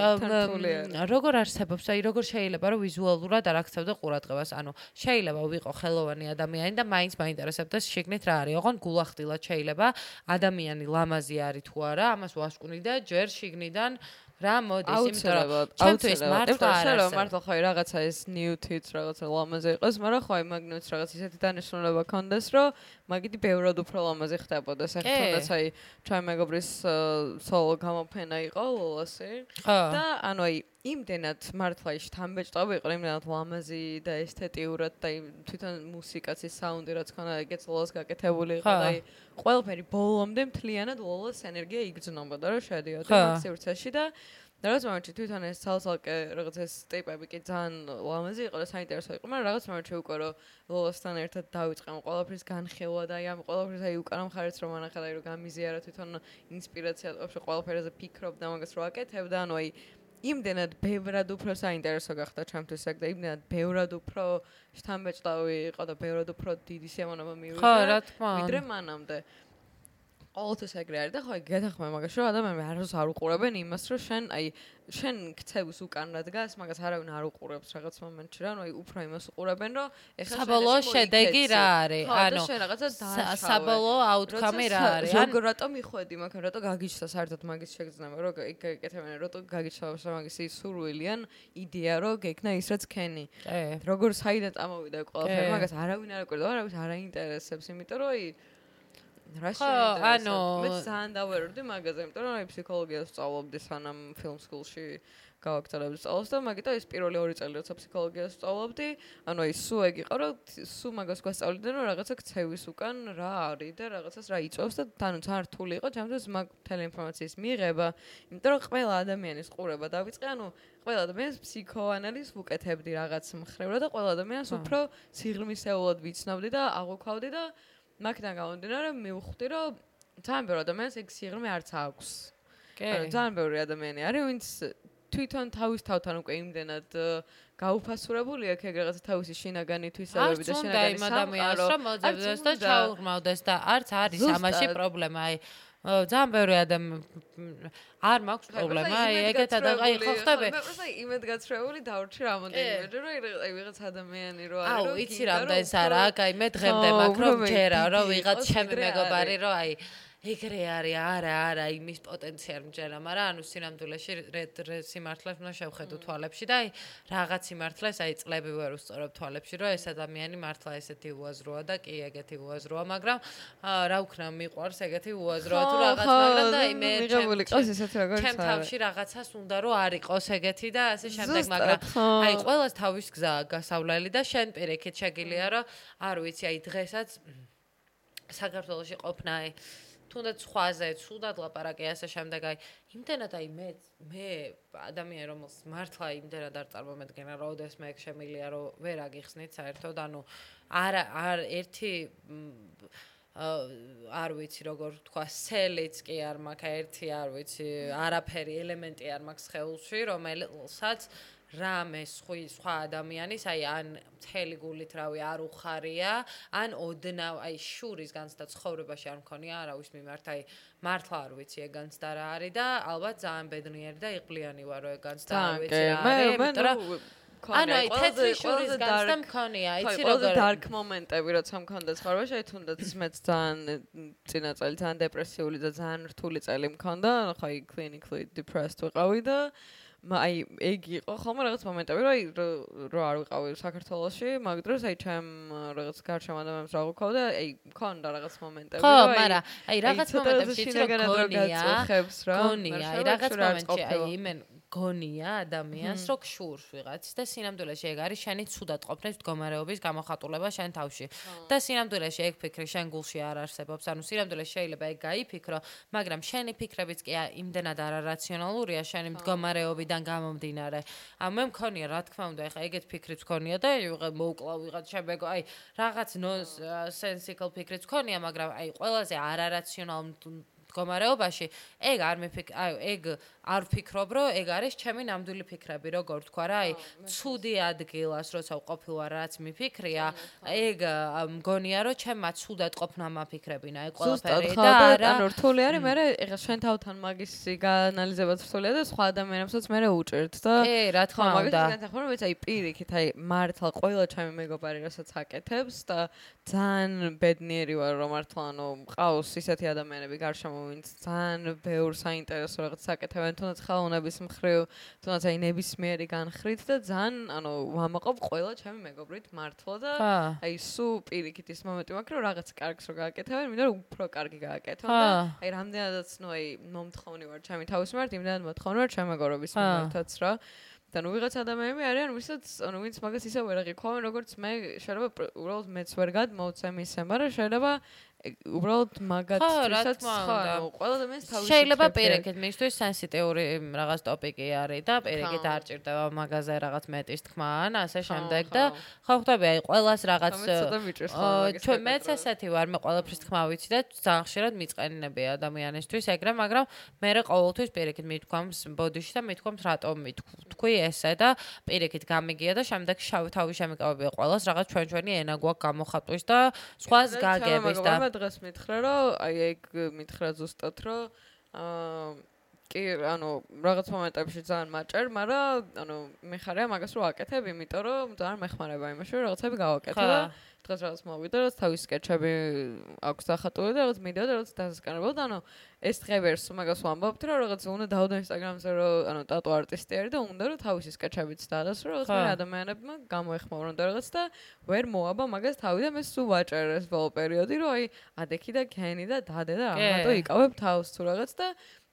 როგორ არსებობს, აი როგორ შეიძლება რომ ვიზუალ რეალურად არ აქცევდა ყურადღებას. ანუ შეიძლება ვიყო ხელოვანი ადამიანი და მაინც მაინტერესებდეს შეგნით რა არის. ოღონ გულახდილად შეიძლება ადამიანი ლამაზი არის თუ არა, ამას ვასკვნი და ჯერ შიგნიდან რა მოდის, იმიტომ რომ ჩვენთვის მართლა არა. რომ მართლა ხო რაღაცა ეს ნიუთიც რაღაცა ლამაზე იყოს, მაგრამ ხო აი მაგნუც რაღაც ისეთი დანიშნულება ქონდეს, რომ მაგითი ბევრად უფრო ლამაზე ხდებოდა. საერთოდ თუნდაც აი ჩვენ მეგობრის სოლო გამოფენა იყო ლოლასი. და ანუ აი იმდენად მართლა ის თამბეჭდავი იყო, იმდენად ლამაზი და ესთეტიურად და თვითონ მუსიკაც ის საუნდი რაც ქონა ეგეც ლოლას გაკეთებული იყო და აი ყველაფერი ბოლომდე მთლიანად ლოლას ენერგია იგრძნობოდა რომ შედიოდა სივრცეში და რაღაც მომენტში თვითონ ეს ცალ-ცალკე რაღაც ეს ტიპები კი ძალიან ლამაზი იყო და საინტერესო იყო, მაგრამ რაღაც მომენტში უკვე რომ ლოლასთან ერთად დავიწყე ყველაფრის განხილვა და აი ამ ყველაფრის აი უკანა მხარეც რომ ანახა და აი რომ გამიზიარა თვითონ ინსპირაცია ყველაფერზე ფიქრობ და მაგას რო აკეთებ და ანუ აი იმდენად ბევრად უფრო საინტერესო გახდა ჩემთვის ეგ და იმდენად ბევრად უფრო შთამბეჭდავი იყო და ბევრად უფრო დიდი სიამოვნება მივიღე. ხო, რა თქმა უნდა. ვიდრე მანამდე. ყოველთვის ეგრე არის და ხო აი გეთახმე მაგას რომ ადამიანები არასდროს არ უყურებენ იმას რომ შენ აი შენ ქცევს უკან რა დგას მაგას არავინ არ უყურებს რაღაც მომენტში რა ნუ აი უფრო იმას უყურებენ რომ ეხლა საბოლოო შედეგი რა არის? ანუ შენ რაღაცა დააჩავე საბოლოო აუთკამი რა არის? ან რატო მიხვედი მაგ რატო გაგიჩნდა საერთოდ მაგის შეგრძნება? რომ ეკეთებენ რატო გაგიჩნდა მაგის ის სურვილი ან იდეა რომ გეკნა ის რაც ქენი? როგორ საიდან წამოვიდა ყველაფერი? მაგას არავინ არ აკვირდა არავის არ აინტერესებს იმიტომ რომ აი რა შეიძლება ანუ მე ძალიან დავეროდი მაგაზე იმიტომ რომ აი ფსიქოლოგიას სწავლობდი სანამ ფილმ სკულში გავაკეთებდი სწავლას და მაგიტო ეს პირველი ორი წელი როცა ფსიქოლოგიას სწავლობდი ანუ აი სუ ეგ იყო რომ სუ მაგას გვასწავლდნენ რომ რაღაცა ქცევის უკან რა არის და რაღაცას რა იწევს და თანუ ძალიან რთული იყო ჩემთვის მაგ თელი ინფორმაციის მიღება იმიტომ რომ ყველა ადამიანის ყურება დავიწყე ანუ ყველა ადამიანს ფსიქოანალიზს ვუკეთებდი რაღაც მხრივ და ყველა ადამიანს უფრო სიღრმისეულად ვიცნობდი და აღვქვავდი და მაგიდან გამომდინარე მივხვდი რომ ძალიან ბევრი ადამიანს ეგ სიღრმე არც აქვს. კი. ძალიან ბევრი ადამიანი არის ვინც თვითონ თავის თავთან უკვე იმდენად გაუფასურებული აქვს ეგ რაღაცა თავისი შინაგანი თვისებები და შინაგანი საქმე. არც უნდა იმ ადამიანს რომ მოძებდეს და ჩაუღმავდეს და არც არის ამაში პრობლემა. აი ძალიან ბევრი ადამიანი არ მაქვს პრობლემა, აი ეგეთ ადამიანი, აი ხო ხტები? მე პროსა იმედგაცრუებული დავრჩი რამოდენიმე, რომ აი ვიღაც ადამიანი რო არის, რომ იცი რამდენს არა, აი მე დღემდე მაქვს რომ ჯერა, რომ ვიღაც ჩემი მეგობარი რო აი ეგრე არის არა არა იმის პოტენციალი მჯერა მაგრამ ანუ სინამდვილეში სიმართლეს უნდა შევხედო თვალებში და აი რაღაც სიმართლეს აი წლები ვერ უსწორებ თვალებში რომ ეს ადამიანი მართლა ესეთი უაზროა და კი ეგეთი უაზროა მაგრამ რა ვქნა მიყვარს ეგეთი უაზროა თუ რაღაც მაგრამ და აი მე მიღებული ყავს ესეთი როგორც ჩემ თავში რაღაცას უნდა რომ არ იყოს ეგეთი და ასე შემდეგ მაგრამ აი ყოველას თავის გზა გასავლელი და შენ პირიქით შეგილია რომ არ ვიცი აი დღესაც საქართველოსი ყოფნა აი თუნდაც სხვაზე ცუდად ლაპარაკი ასე შემდეგ აი იმდენად აი მე მე ადამიანი რომელს მართლა იმდენად არ წარმომედგენა რომ ოდეს მე შემილია რომ ვერ აგიხსნით საერთოდ ანუ არ არ ერთი არ ვიცი როგორ თქვა სელიც კი არ მაქვს ერთი არ ვიცი არაფერი ელემენტი არ მაქვს ხელში რომელსაც რამე სხვა სხვა ადამიანის აი ან მთელი გულით რავი არ უხარია ან ოდნავ აი შურის განცდა ცხოვრებაში არ მქონია არავის მიმართ აი მართლა არ ვიცი ეგ განცდა რა არის და ალბათ ძალიან ბედნიერი და იღბლიანი ვარო ეგ განცდა არ ვიცი რა არის მე ანუ აი თეთრი შურის განცდა მქონია იცი როგორ დარკ მომენტები როცა მქონდა ცხოვრებაში აი თუნდაც მეც ძალიან წინა წელი ძალიან დეპრესიული და ძალიან რთული წელი მქონდა ანუ ხაი clinically depressed ვიყავი და აი ეგ იყო ხოლმე რაღაც მომენტები რომ აი რო არ ვიყავი საქართველოში მაგ დროს აი ჩემ რაღაც გარშემო ადამიანებს რა ვქავდა აი მქონდა რაღაც მომენტები ხო მაგრამ აი რაღაც მომენტებში რო გონია გონია აი რაღაც მომენტში აი იმენ გონია ადამიანს რო გშურს ვიღაც და სინამდვილეში ეგ არის შენი ცუდად ყოფნის მდგომარეობის გამოხატულება შენ თავში. და სინამდვილეში ეგ ფიქრი შენ გულში არ არსებობს. ანუ სინამდვილეში შეიძლება ეგ გაიფიქრო მაგრამ შენი ფიქრებიც კი იმდენად არარაციონალურია შენი მდგომარეობიდან გამომდინარე. ანუ მე მქონია რა თქმა უნდა ეხა ეგეთ ფიქრიც მქონია და ვიღაც მოუკლა ვიღაც შემეგო აი რაღაც სენსიკალ ფიქრიც მქონია მაგრამ აი ყველაზე არარაციონალ მდგომარეობაში ეგ არ მეფიქ აი ეგ არ ვფიქრობ, რომ ეგ არის ჩემი ნამდვილი ფიქრები, როგორ თქვა რა, აი, ცუდი ადგილას, როცა ვყოფილვარ, რაც მიფიქრია, ეგ მგონია, რომ ჩემმა ცუდად ყოფნა მაფიქრებინა, ეგ ყველაფერი და არა. ანუ რთული არის, მე ეხა შენ თავთან მაგისი გაანალიზებაც რთულია და სხვა ადამიანებსაც მე უჭერთ და კი, რა თქმა უნდა. მაგას განსახორ, რომ ვიცი, აი, პირიქით, აი, მართლა ყველა ჩემი მეგობარი რასაც აკეთებს და ძალიან ბედნიერი ვარ, რომ მართლა ანუ მყავს ისეთი ადამიანები გარშემო, ვინც ძალიან ბევრ საინტერესო რაღაც საკეთებენ, თუნდაც ხელოვნების მხრივ, თუნდაც აი ნებისმიერი განხრით და ძალიან, ანუ ვამაყობ ყველა ჩემი მეგობრით მართლა და აი სუ პირიქით ის მომენტი მაქვს, რომ რაღაც კარგს რო გააკეთებენ, მინდა რომ უფრო კარგი გააკეთონ და აი რამდენადაც ნუ აი მომთხოვნი ვარ ჩემი თავის მიმართ, იმდანაც მოთხოვნი ვარ ჩემ მეგობრობის მიმართაც რა. და ნუ ვიღაც ადამიანები არიან, ვისაც ანუ ვინც მაგას ისე ვერ აღიქვამენ, როგორც მე, შეიძლება უბრალოდ მეც ვერ გადმოვცემ ისე, მაგრამ შეიძლება უბრალოდ მაგათ ვისაც ხო ყველა ადამიანს თავისი შეიძლება პირიქით მისთვის სენსიტიური რაღაც ტოპიკი არის და პირიქით არ ჭირდება მაგაზე რაღაც მეტის თქმა ან ასე შემდეგ და ხო ხვდები აი ყველას რაღაც ჩვენ მეც ესეთი ვარ მე ყველაფრის თქმა ვიცი და ძალიან ხშირად მიწყენინები ადამიანისთვის ეგრე მაგრამ მე რა ყოველთვის პირიქით მithქვამს ბოდიში და მithქვამს რატომ მithქვი ესე და პირიქით გამიგია და შემდეგ შავი თავი შემიკავებია ყველას რაღაც ჩვენ ჩვენი ენა გვაქვს გამოხატვის და სხვას გაგების და დღეს მითხრა, რომ აი ეგ მითხრა ზუსტად, რომ აა კი, ანუ რაღაც მომენტებში ძალიან მაჭერ, მაგრამ ანუ მე ხარია მაგას რო აკეთებ, იმიტომ რომ ძალიან მეხმარება იმაში, რომ რაღაცები გავაკეთე და დღეს რაღაც მოვიდა, რომ თავის სკეჩები აქვს დახატული და რაღაც მიდიო და რაღაც დასკანებოდ, ანუ ეს დღევერს მაგას ვამბობთ, რომ რაღაც უნდა დავდო ინსტაგრამზე, რომ ანუ ტატუ არტისტი არის და უნდა რომ თავისი სკეჩებიც დადას, რომ რაღაც მე ადამიანებმა გამოეხმარონ და რაღაც და ვერ მოაბა მაგას თავი და მე სულ ვაჭერ ეს ბოლო პერიოდი, რომ აი ადექი და ქენი და დადე და ამათო იკავებ თავს თუ რაღაც და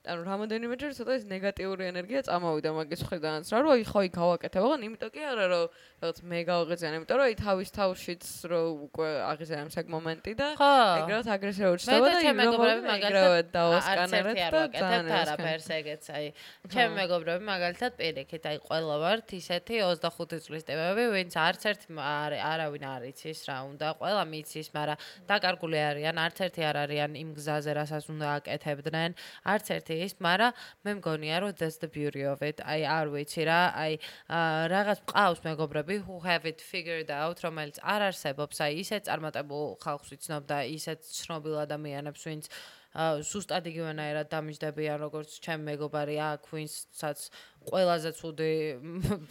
ანუ რამოდენიმეჯერ ცოტა ეს ნეგატიური ენერგია წამოვიდა მაგის ხედანაც რა რო აი ხო იქ გავაკეთებ აღარ იმიტომ კი არა რომ რაღაც მე გავაღიზიან იმიტომ რომ აი თავის თავშიც რო უკვე აღიზიანებს ეგ მომენტი და ეგრევე აგრესიულად ჩდება და იმ მეგობრები მაგალითად დაოსკანერეთ და ძალიან არაფერს ეგეც აი. ჩემი მეგობრები მაგალითად პირიქით აი ყველა ვართ ისეთი 25 წლის ტიპები ვინც არც ერთ არავინ არ იცის რა უნდა ყველა მიცის მაგრამ დაკარგული არიან არც ერთი არ არიან იმ გზაზე რასაც უნდა აკეთებდნენ არც ერთი ის, მაგრამ მე მგონია რომ that's the beauty of it. აი არ ვიცი რა, აი რაღაც ყავს მეგობრები who have it figured out, რომელიც არ არსებობს, აი ისე წარმატებულ ხალხს ვიცნობ და ისე ცნობილ ადამიანებს, ვინც სუსტად იგივენაირად დამიჯდებიან როგორც ჩემ მეგობარი აქ ვინცაც ყველაზე ცუდი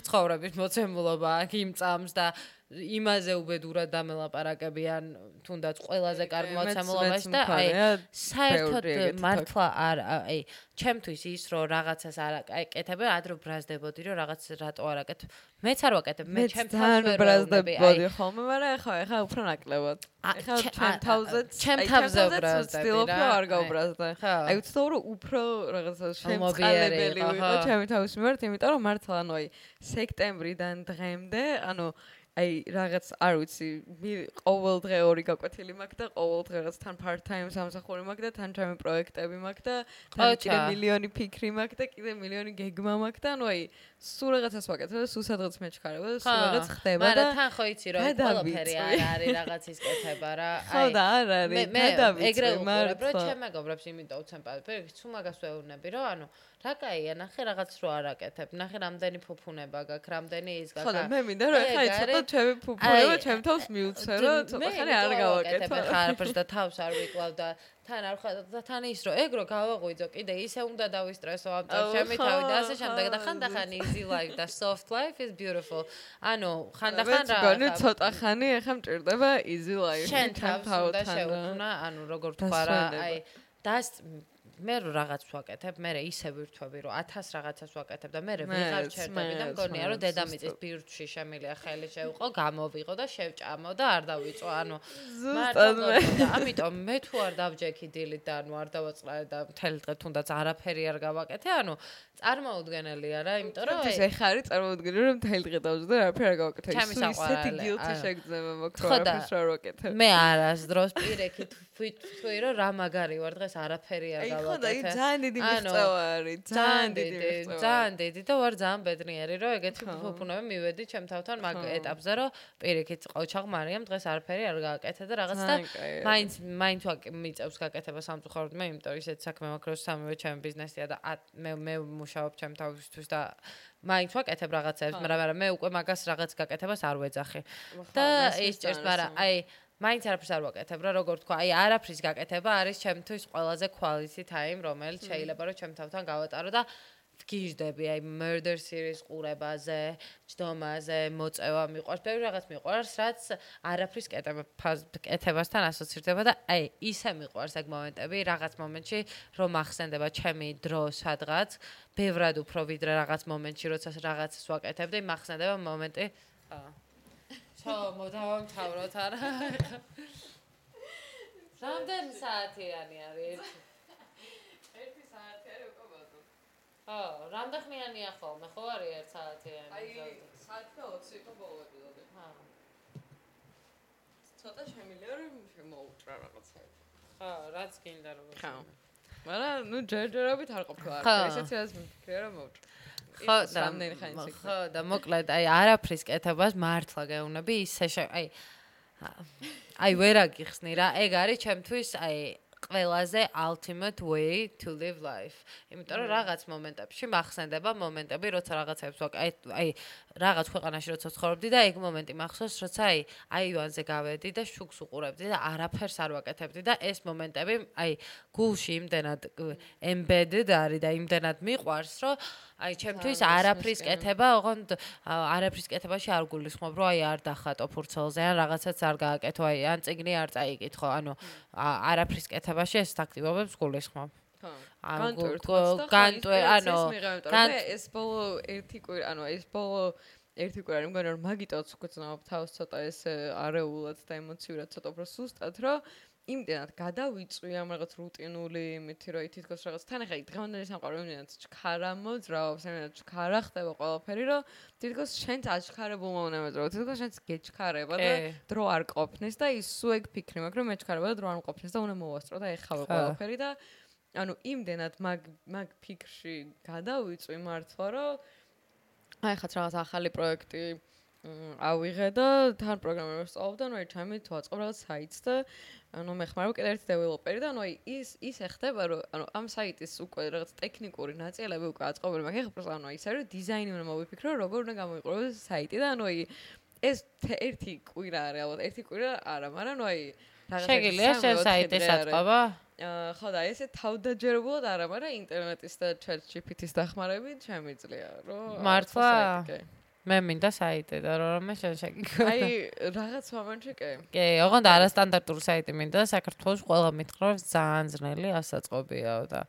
ცხოვრების მოცემულობა აქ იმ წამს და იმაზე უბედურად დამელაპარაკებიან თუნდაც ყველაზე კარგ მოცემულობაში და აი საერთოდ მართლა არ აი ჩემთვის ის რომ რაღაცას არ აკეთებ ადრო ბრაზდებოდი რომ რაღაც რატო არ აკეთებ. მეც არ ვაკეთებ მე ჩემ თავს ვერ ბრაზდებოდი ხოლმე მაგრამ ეხა ეხა უფრო ნაკლებად. ეხა ჩემ თავზე ჩემ თავზე ბრაზდები რა არ გავბრაზდა აი ვცდილობ რომ უფრო რაღაცა შემწყალებელი ვიყო ჩემი თავის მიმართ იმიტომ რომ მართლა ანუ აი სექტემბრიდან დღემდე ანუ აი რაღაც არ ვიცი ყოველ დღე ორი გაკვეთილი მაქვს და ყოველ დღე რაღაც თან part time სამსახური მაქვს და თან ჩემი პროექტები მაქვს და თან კიდე მილიონი ფიქრი მაქვს და კიდე მილიონი გეგმა მაქვს და ანუ აი სულ რაღაცას ვაკეთებ და სულ სადღაც მეჩქარება და სულ რაღაც ხდება და მაგრამ თან ხო იცი რომ ყველაფერი არ არის რაღაცის კეთება რა აი ხო და არ არის მე ეგრე უყურებ რომ ჩემ მეგობრებს იმიტომ უცემ პალპერი თუ მაგას ვეუბნები რომ ანუ რა კაია, ნახე რაღაც რო არ აკეთებ, ნახე რამდენი ფუფუნება გაქვს, რამდენი ის გაქვს. ხო და მე მინდა რომ ეხა ცოტა ჩემი ფუფუნება ჩემ თავს მიუცე, რომ ცოტა ხანი არ გავაკეთე. ხარ და თავს არ ვიკლავ და თან არ ხარ და თან ის რო ეგ რო გავაღვიძო, კიდე ისე უნდა დავისტრესო ამ წელს ჩემი თავი და ასე შემდეგ და ხანდახან easy life და soft life is beautiful. ანუ ხანდახან რა. მე გონი ცოტა ხანი ეხა მჭირდება easy life. შენ თავს უნდა შეუქმნა, ანუ როგორ თქვა რა, აი და მე რო რაღაც ვაკეთებ, მე ისე ვირთვები, რომ 1000 რაღაცას ვაკეთებ და მე ვიღარ ჩერდები და მგონია, რომ დედამიწის ბირთვში შემილია ხელი შევყო, გამოვიღო და შევჭამო და არ დავიწო, ანუ მარტო ამიტომ მე თუ არ დავჯექი დილით და ანუ არ დავაწყრა და მთელი დღე თუნდაც არაფერი არ გავაკეთე, ანუ წარმოუდგენელია რა, იმიტომ რომ ეს ეხა არის წარმოუდგენელი რომ მთელი დღე დავძდა და არაფერი არ გავაკეთე. ისეთი გილტი შეგძნება მოქრო არაფერს არ ვაკეთე. მე არასდროს პირექით ვიტყვი რომ რა მაგარი ვარ დღეს არაფერი არ გავაკეთე. ხო და ის ძალიან დიდი მიღწევა არის ძალიან დიდი ძალიან დიდი და ვარ ძალიან ბედნიერი რომ ეგეთი ფუფუნები მივედი ჩემ თავთან მაგ ეტაპზე რომ პირიქით ყოჩაღ მარიამ დღეს არაფერი არ გააკეთე და რაღაც და მაინც მაინც მიწევს გაკეთება სამწუხაროდ. მე იმიტომ ისეთ საქმე მაქვს რომ სამივე ჩემი ბიზნესია და მე მე მუშაობ ჩემ თავისთვის და მაინც ვაკეთებ რაღაცებს მაგრამ მე უკვე მაგას რაღაც გაკეთებას არ ვეძახი. და ის ჭერს მაგრამ აი მაინც არაფერს არ ვაკეთებ რა როგორ თქვა აი არაფრის გაკეთება არის ჩემთვის ყველაზე quality time რომელიც შეიძლება რომ ჩემ თავთან გავატარო და გიჟდები აი murder series ყურებაზე, ჯდომაზე, მოწევა მიყვარს, ბევრი რაღაც მიყვარს, რაც არაფრის კეთება კეთებასთან ასოცირდება და აი ისე მიყვარს ეგ მომენტები, რაღაც მომენტში რომ ახსენდება ჩემი დრო სადღაც, ბევრად უფრო ვიდრე რაღაც მომენტში, როცა რაღაცას ვაკეთებდი, მახსენდება მომენტი. აა. ჩო, მოდავამთავროთ არა. რამდენი საათიანი არის? ხო, რამდენხმიანია ხოლმე, ხო არის 1 საათიანი? აი, საათი და 20 იყო ბოლო ეპიზოდი. ხო. ცოტა შემიძლია რომ შემოუჭრა რაღაცა. ხო, რაც გინდა რომ ხო. მაგრამ ნუ ჯერჯერობით არ ყოფილა. ესეც ის მიფიქრე რომ მოუჭრა. ხო და ხო და მოკლედ აი არაფრის კეთებას მართლა გეუნები ისე აი აი ვერ აგიხსნი რა ეგ არის ჩემთვის აი ყველაზე ultimate way to live life. იმიტომ რომ რაღაც მომენტებში მახსენდება მომენტები, როცა რაღაცებს ვაკ აი აი რაღაც ქვეყანაში როცა ცხოვრობდი და ეგ მომენტი მახსოვს, როცა აი აივანზე გავედი და შუქს უყურებდი და არაფერს არ ვაკეთებდი და ეს მომენტები აი გულში იმდენად embedded არის და იმდენად მიყვარს, რომ აი ჩემთვის არაფრის კეთება, ოღონდ არაფრის კეთებაში არ გულისხმობ, რომ აი არ დახატო ფურცელზე ან რაღაცაც არ გააკეთო, აი ან წიგნი არ წაიკითხო, ანუ არაფრის კეთებაში ეს აქტივობებს გულისხმობ. ხო. ანუ გან ეს ბოლო ერთი კვირა, ანუ ეს ბოლო ერთი კვირა, მე მგონი რომ მაგიტოც უკვე ცნობ თავს ცოტა ეს არეულად და ემოციურად ცოტა უფრო სუსტად, რომ იმდენად გადავიწვი ამ რაღაც რუტინული იმითი რომ თითქოს რაღაც თან ახლა დღევანდელი სამყარო იმდენად ჩქარა მოძრაობს იმდენად ჩქარა ხდება ყველაფერი რომ თითქოს შენც აჩქარებულ მომენტზე რომ თითქოს შენც გეჩქარება და დრო არ ყოფნის და ის სულ ეგ ფიქრი მაქვს რომ მეჩქარება და დრო არ მყოფნის და უნდა მოვასწრო და ეხავე ყველაფერი და ანუ იმდენად მაგ მაგ ფიქრში გადავიწვი მართლა რომ აი ხაც რაღაც ახალი პროექტი ავიღე და თან პროგრამერებს სწავლობდა, ნუ ერთ ჩემი თუ აწყობ რაღაც საიტს და ანუ მე ხმარო კიდე ერთ დეველოპერი და ანუ აი ის ის ეხდება რომ ანუ ამ საიტის უკვე რაღაც ტექნიკური ნაწილები უკვე აწყობილი მაგრამ ეხლა პროსტა ანუ ისე რომ დიზაინი უნდა მოვიფიქრო როგორ უნდა გამოიყუროს საიტი და ანუ აი ეს ერთი კვირა არის ალბათ ერთი კვირა არა მაგრამ ანუ აი შეგიძლია შენ საიტის აწყობა ხო და ესე თავდაჯერებულად არა მაგრამ ინტერნეტის და chat GPT-ის დახმარებით შემიძლია რომ მართლა მე მინდა საიტი და რომ მე შეგიქო. აი, რაღაც მომენტში კი. კი, ოღონდ არასტანდარტული საიტი მინდა და საქართველოს ყველა მითხრობს ძალიან ძნელი ასაწყობიაო და.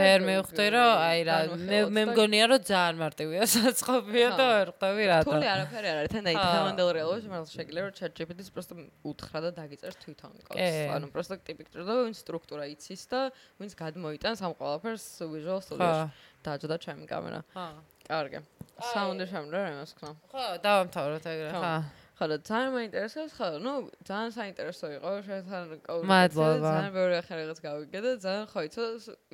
ფერ მივხვდი რომ აი რა მე მე მგონია რომ ძალიან მარტივია ასაწყობია და ვერ ხვდები რა. თული არაფერი არ არის, თან აი დღევანდელ რეალობაში მაგრამ შეგიძლია რომ chat GPT-ს პროსტო უთხრა და დაგიწერს თვითონ კოდს. ანუ პროსტო ტიპიკტრა და ვინ სტრუქტურა იცის და ვინც გადმოიტანს ამ ყველაფერს visual studio-ში. დაჯდა ჩემი კამერა. კარგი. საუნდი შემდა რა იმას ხა. ხო, დავამთავროთ ეგრე, ხა. ხო, და ძალიან მაინტერესებს, ხო, ნუ ძალიან საინტერესო იყო შენთან კავშირი. მადლობა. ძალიან ბევრი ახალი რაღაც გავიგე და ძალიან ხო იცო,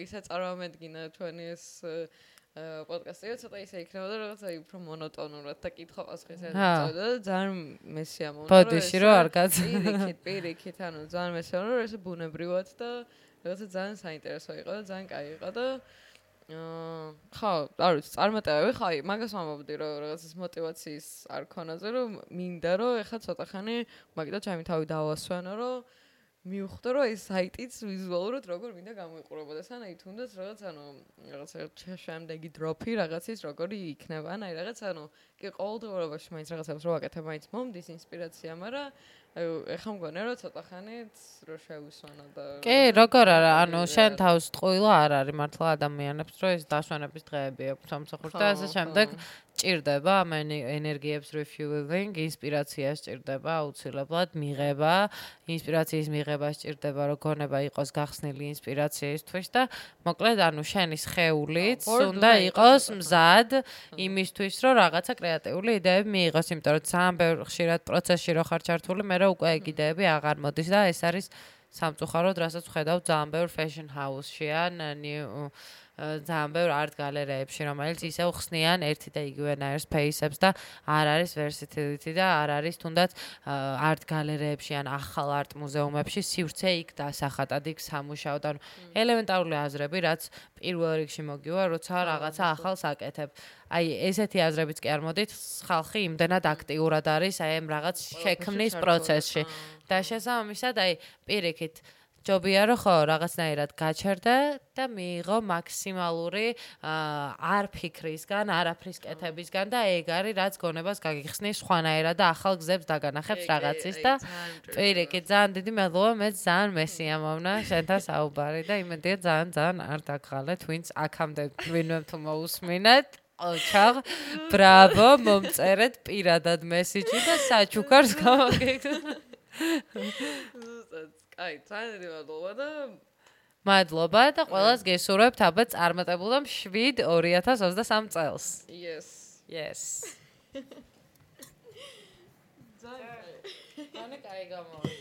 ისე წარმომედგინა ჩვენი ეს პოდკასტი, ცოტა ისე იქნება და რაღაც აი უფრო მონოტონურად და კითხვა პასუხის ეს წავიდა და ძალიან მესია მომენტი. ბოდიში რო არ გაცა. პირიქით, პირიქით, ანუ ძალიან მესია რომ ეს ბუნებრივად და რაღაცა ძალიან საინტერესო იყო და ძალიან კაი იყო და ხა, არ ვიცი, წარმატებები ხა, მაგას ვამბობდი, რომ რაღაცის мотиваციის არ ქონაზე, რომ მინდა რომ ეხა ცოტა ხანი მაგდა ჩემი თავი დავასვენო, რომ მივხვდო, რომ ეს საიტიც ვიზუალურად როგორ მინდა გამოიყურებოდა, სან აი თუნდაც რაღაც ანუ რაღაცა შემდეგი დროფი რაღაცის როგორი იქნება, ან აი რაღაც ანუ კი ყოველდღიურობაში მაინც რაღაცებს რო ვაკეთებ, მაინც მომდის ინსპირაცია, მაგრამ ეხა მგონია რომ ცოტა ხანით რო შევისვანო და კი როგორ არა ანუ შენ თავს ტყუილა არ არის მართლა ადამიანებს რომ ეს დაშვანების დღეები აქვს სამსახურში და ასე შემდეგ ჭირდება ამ ენერგიებს refueling, ინსპირაციას ჭირდება აუცილებლად მიღება, ინსპირაციის მიღება ჭირდება, რომ გონება იყოს გახსნილი ინსპირაციისთვის და მოკლედ ანუ შენის ხეულიც უნდა იყოს მზად იმისთვის, რომ რაღაცა კრეატიული იდეები მიიღოს, იმიტომ რომ ძალიან ბევრ ხშირად პროცესში რო ხარ ჩართული, მე რა უკვე ეგ იდეები აღარ მოდის და ეს არის სამწუხაროდ, რასაც ვხედავ ძალიან ბევრ fashion house-ში ან new ძალიან ბევრ არტ გალერეებში, რომელიც ისევ ხსნიან ერთი და იგივენაირ space-ებს და არ არის versatility და არ არის თუნდაც არტ გალერეებში ან ახალ არტ მუზეუმებში სივრცე იქ დასახატად იქ სამუშაოდ. ანუ ელემენტარული აზრები, რაც პირველ რიგში მოგივა, როცა რაღაცა ახალს აკეთებ. აი ესეთი აზრებიც კი არ მოდით, ხალხი იმდენად აქტიურად არის აი ამ რაღაც შექმნის პროცესში. და შესაბამისად აი პირიქით ჯობია რომ ხო რაღაცნაირად გაჩერდე და მიიღო მაქსიმალური არ ფიქრისგან, არაფრის კეთებისგან და ეგ არის რაც გონებას გაგიხსნის სხვანაირად და ახალ გზებს დაგანახებს რაღაცის და პირიქით ძალიან დიდი მადლობა მე ძალიან მესიამოვნა შენთან საუბარი და იმედია ძალიან ძალიან არ დაგღალეთ ვინც აქამდე ვინმე თუ მოусმინეთ. ოჩაღ. ბრავო მომწერეთ პირადად მესიჯი და საჩუქარს გამოგეკეთეთ კაი ძალიან დიდი მადლობა და მადლობა და ყველას გესურვებთ აბა წარმატებულად 7 2023 წელს. yes Yes. ძალიან ანუ კაი გამოვიდა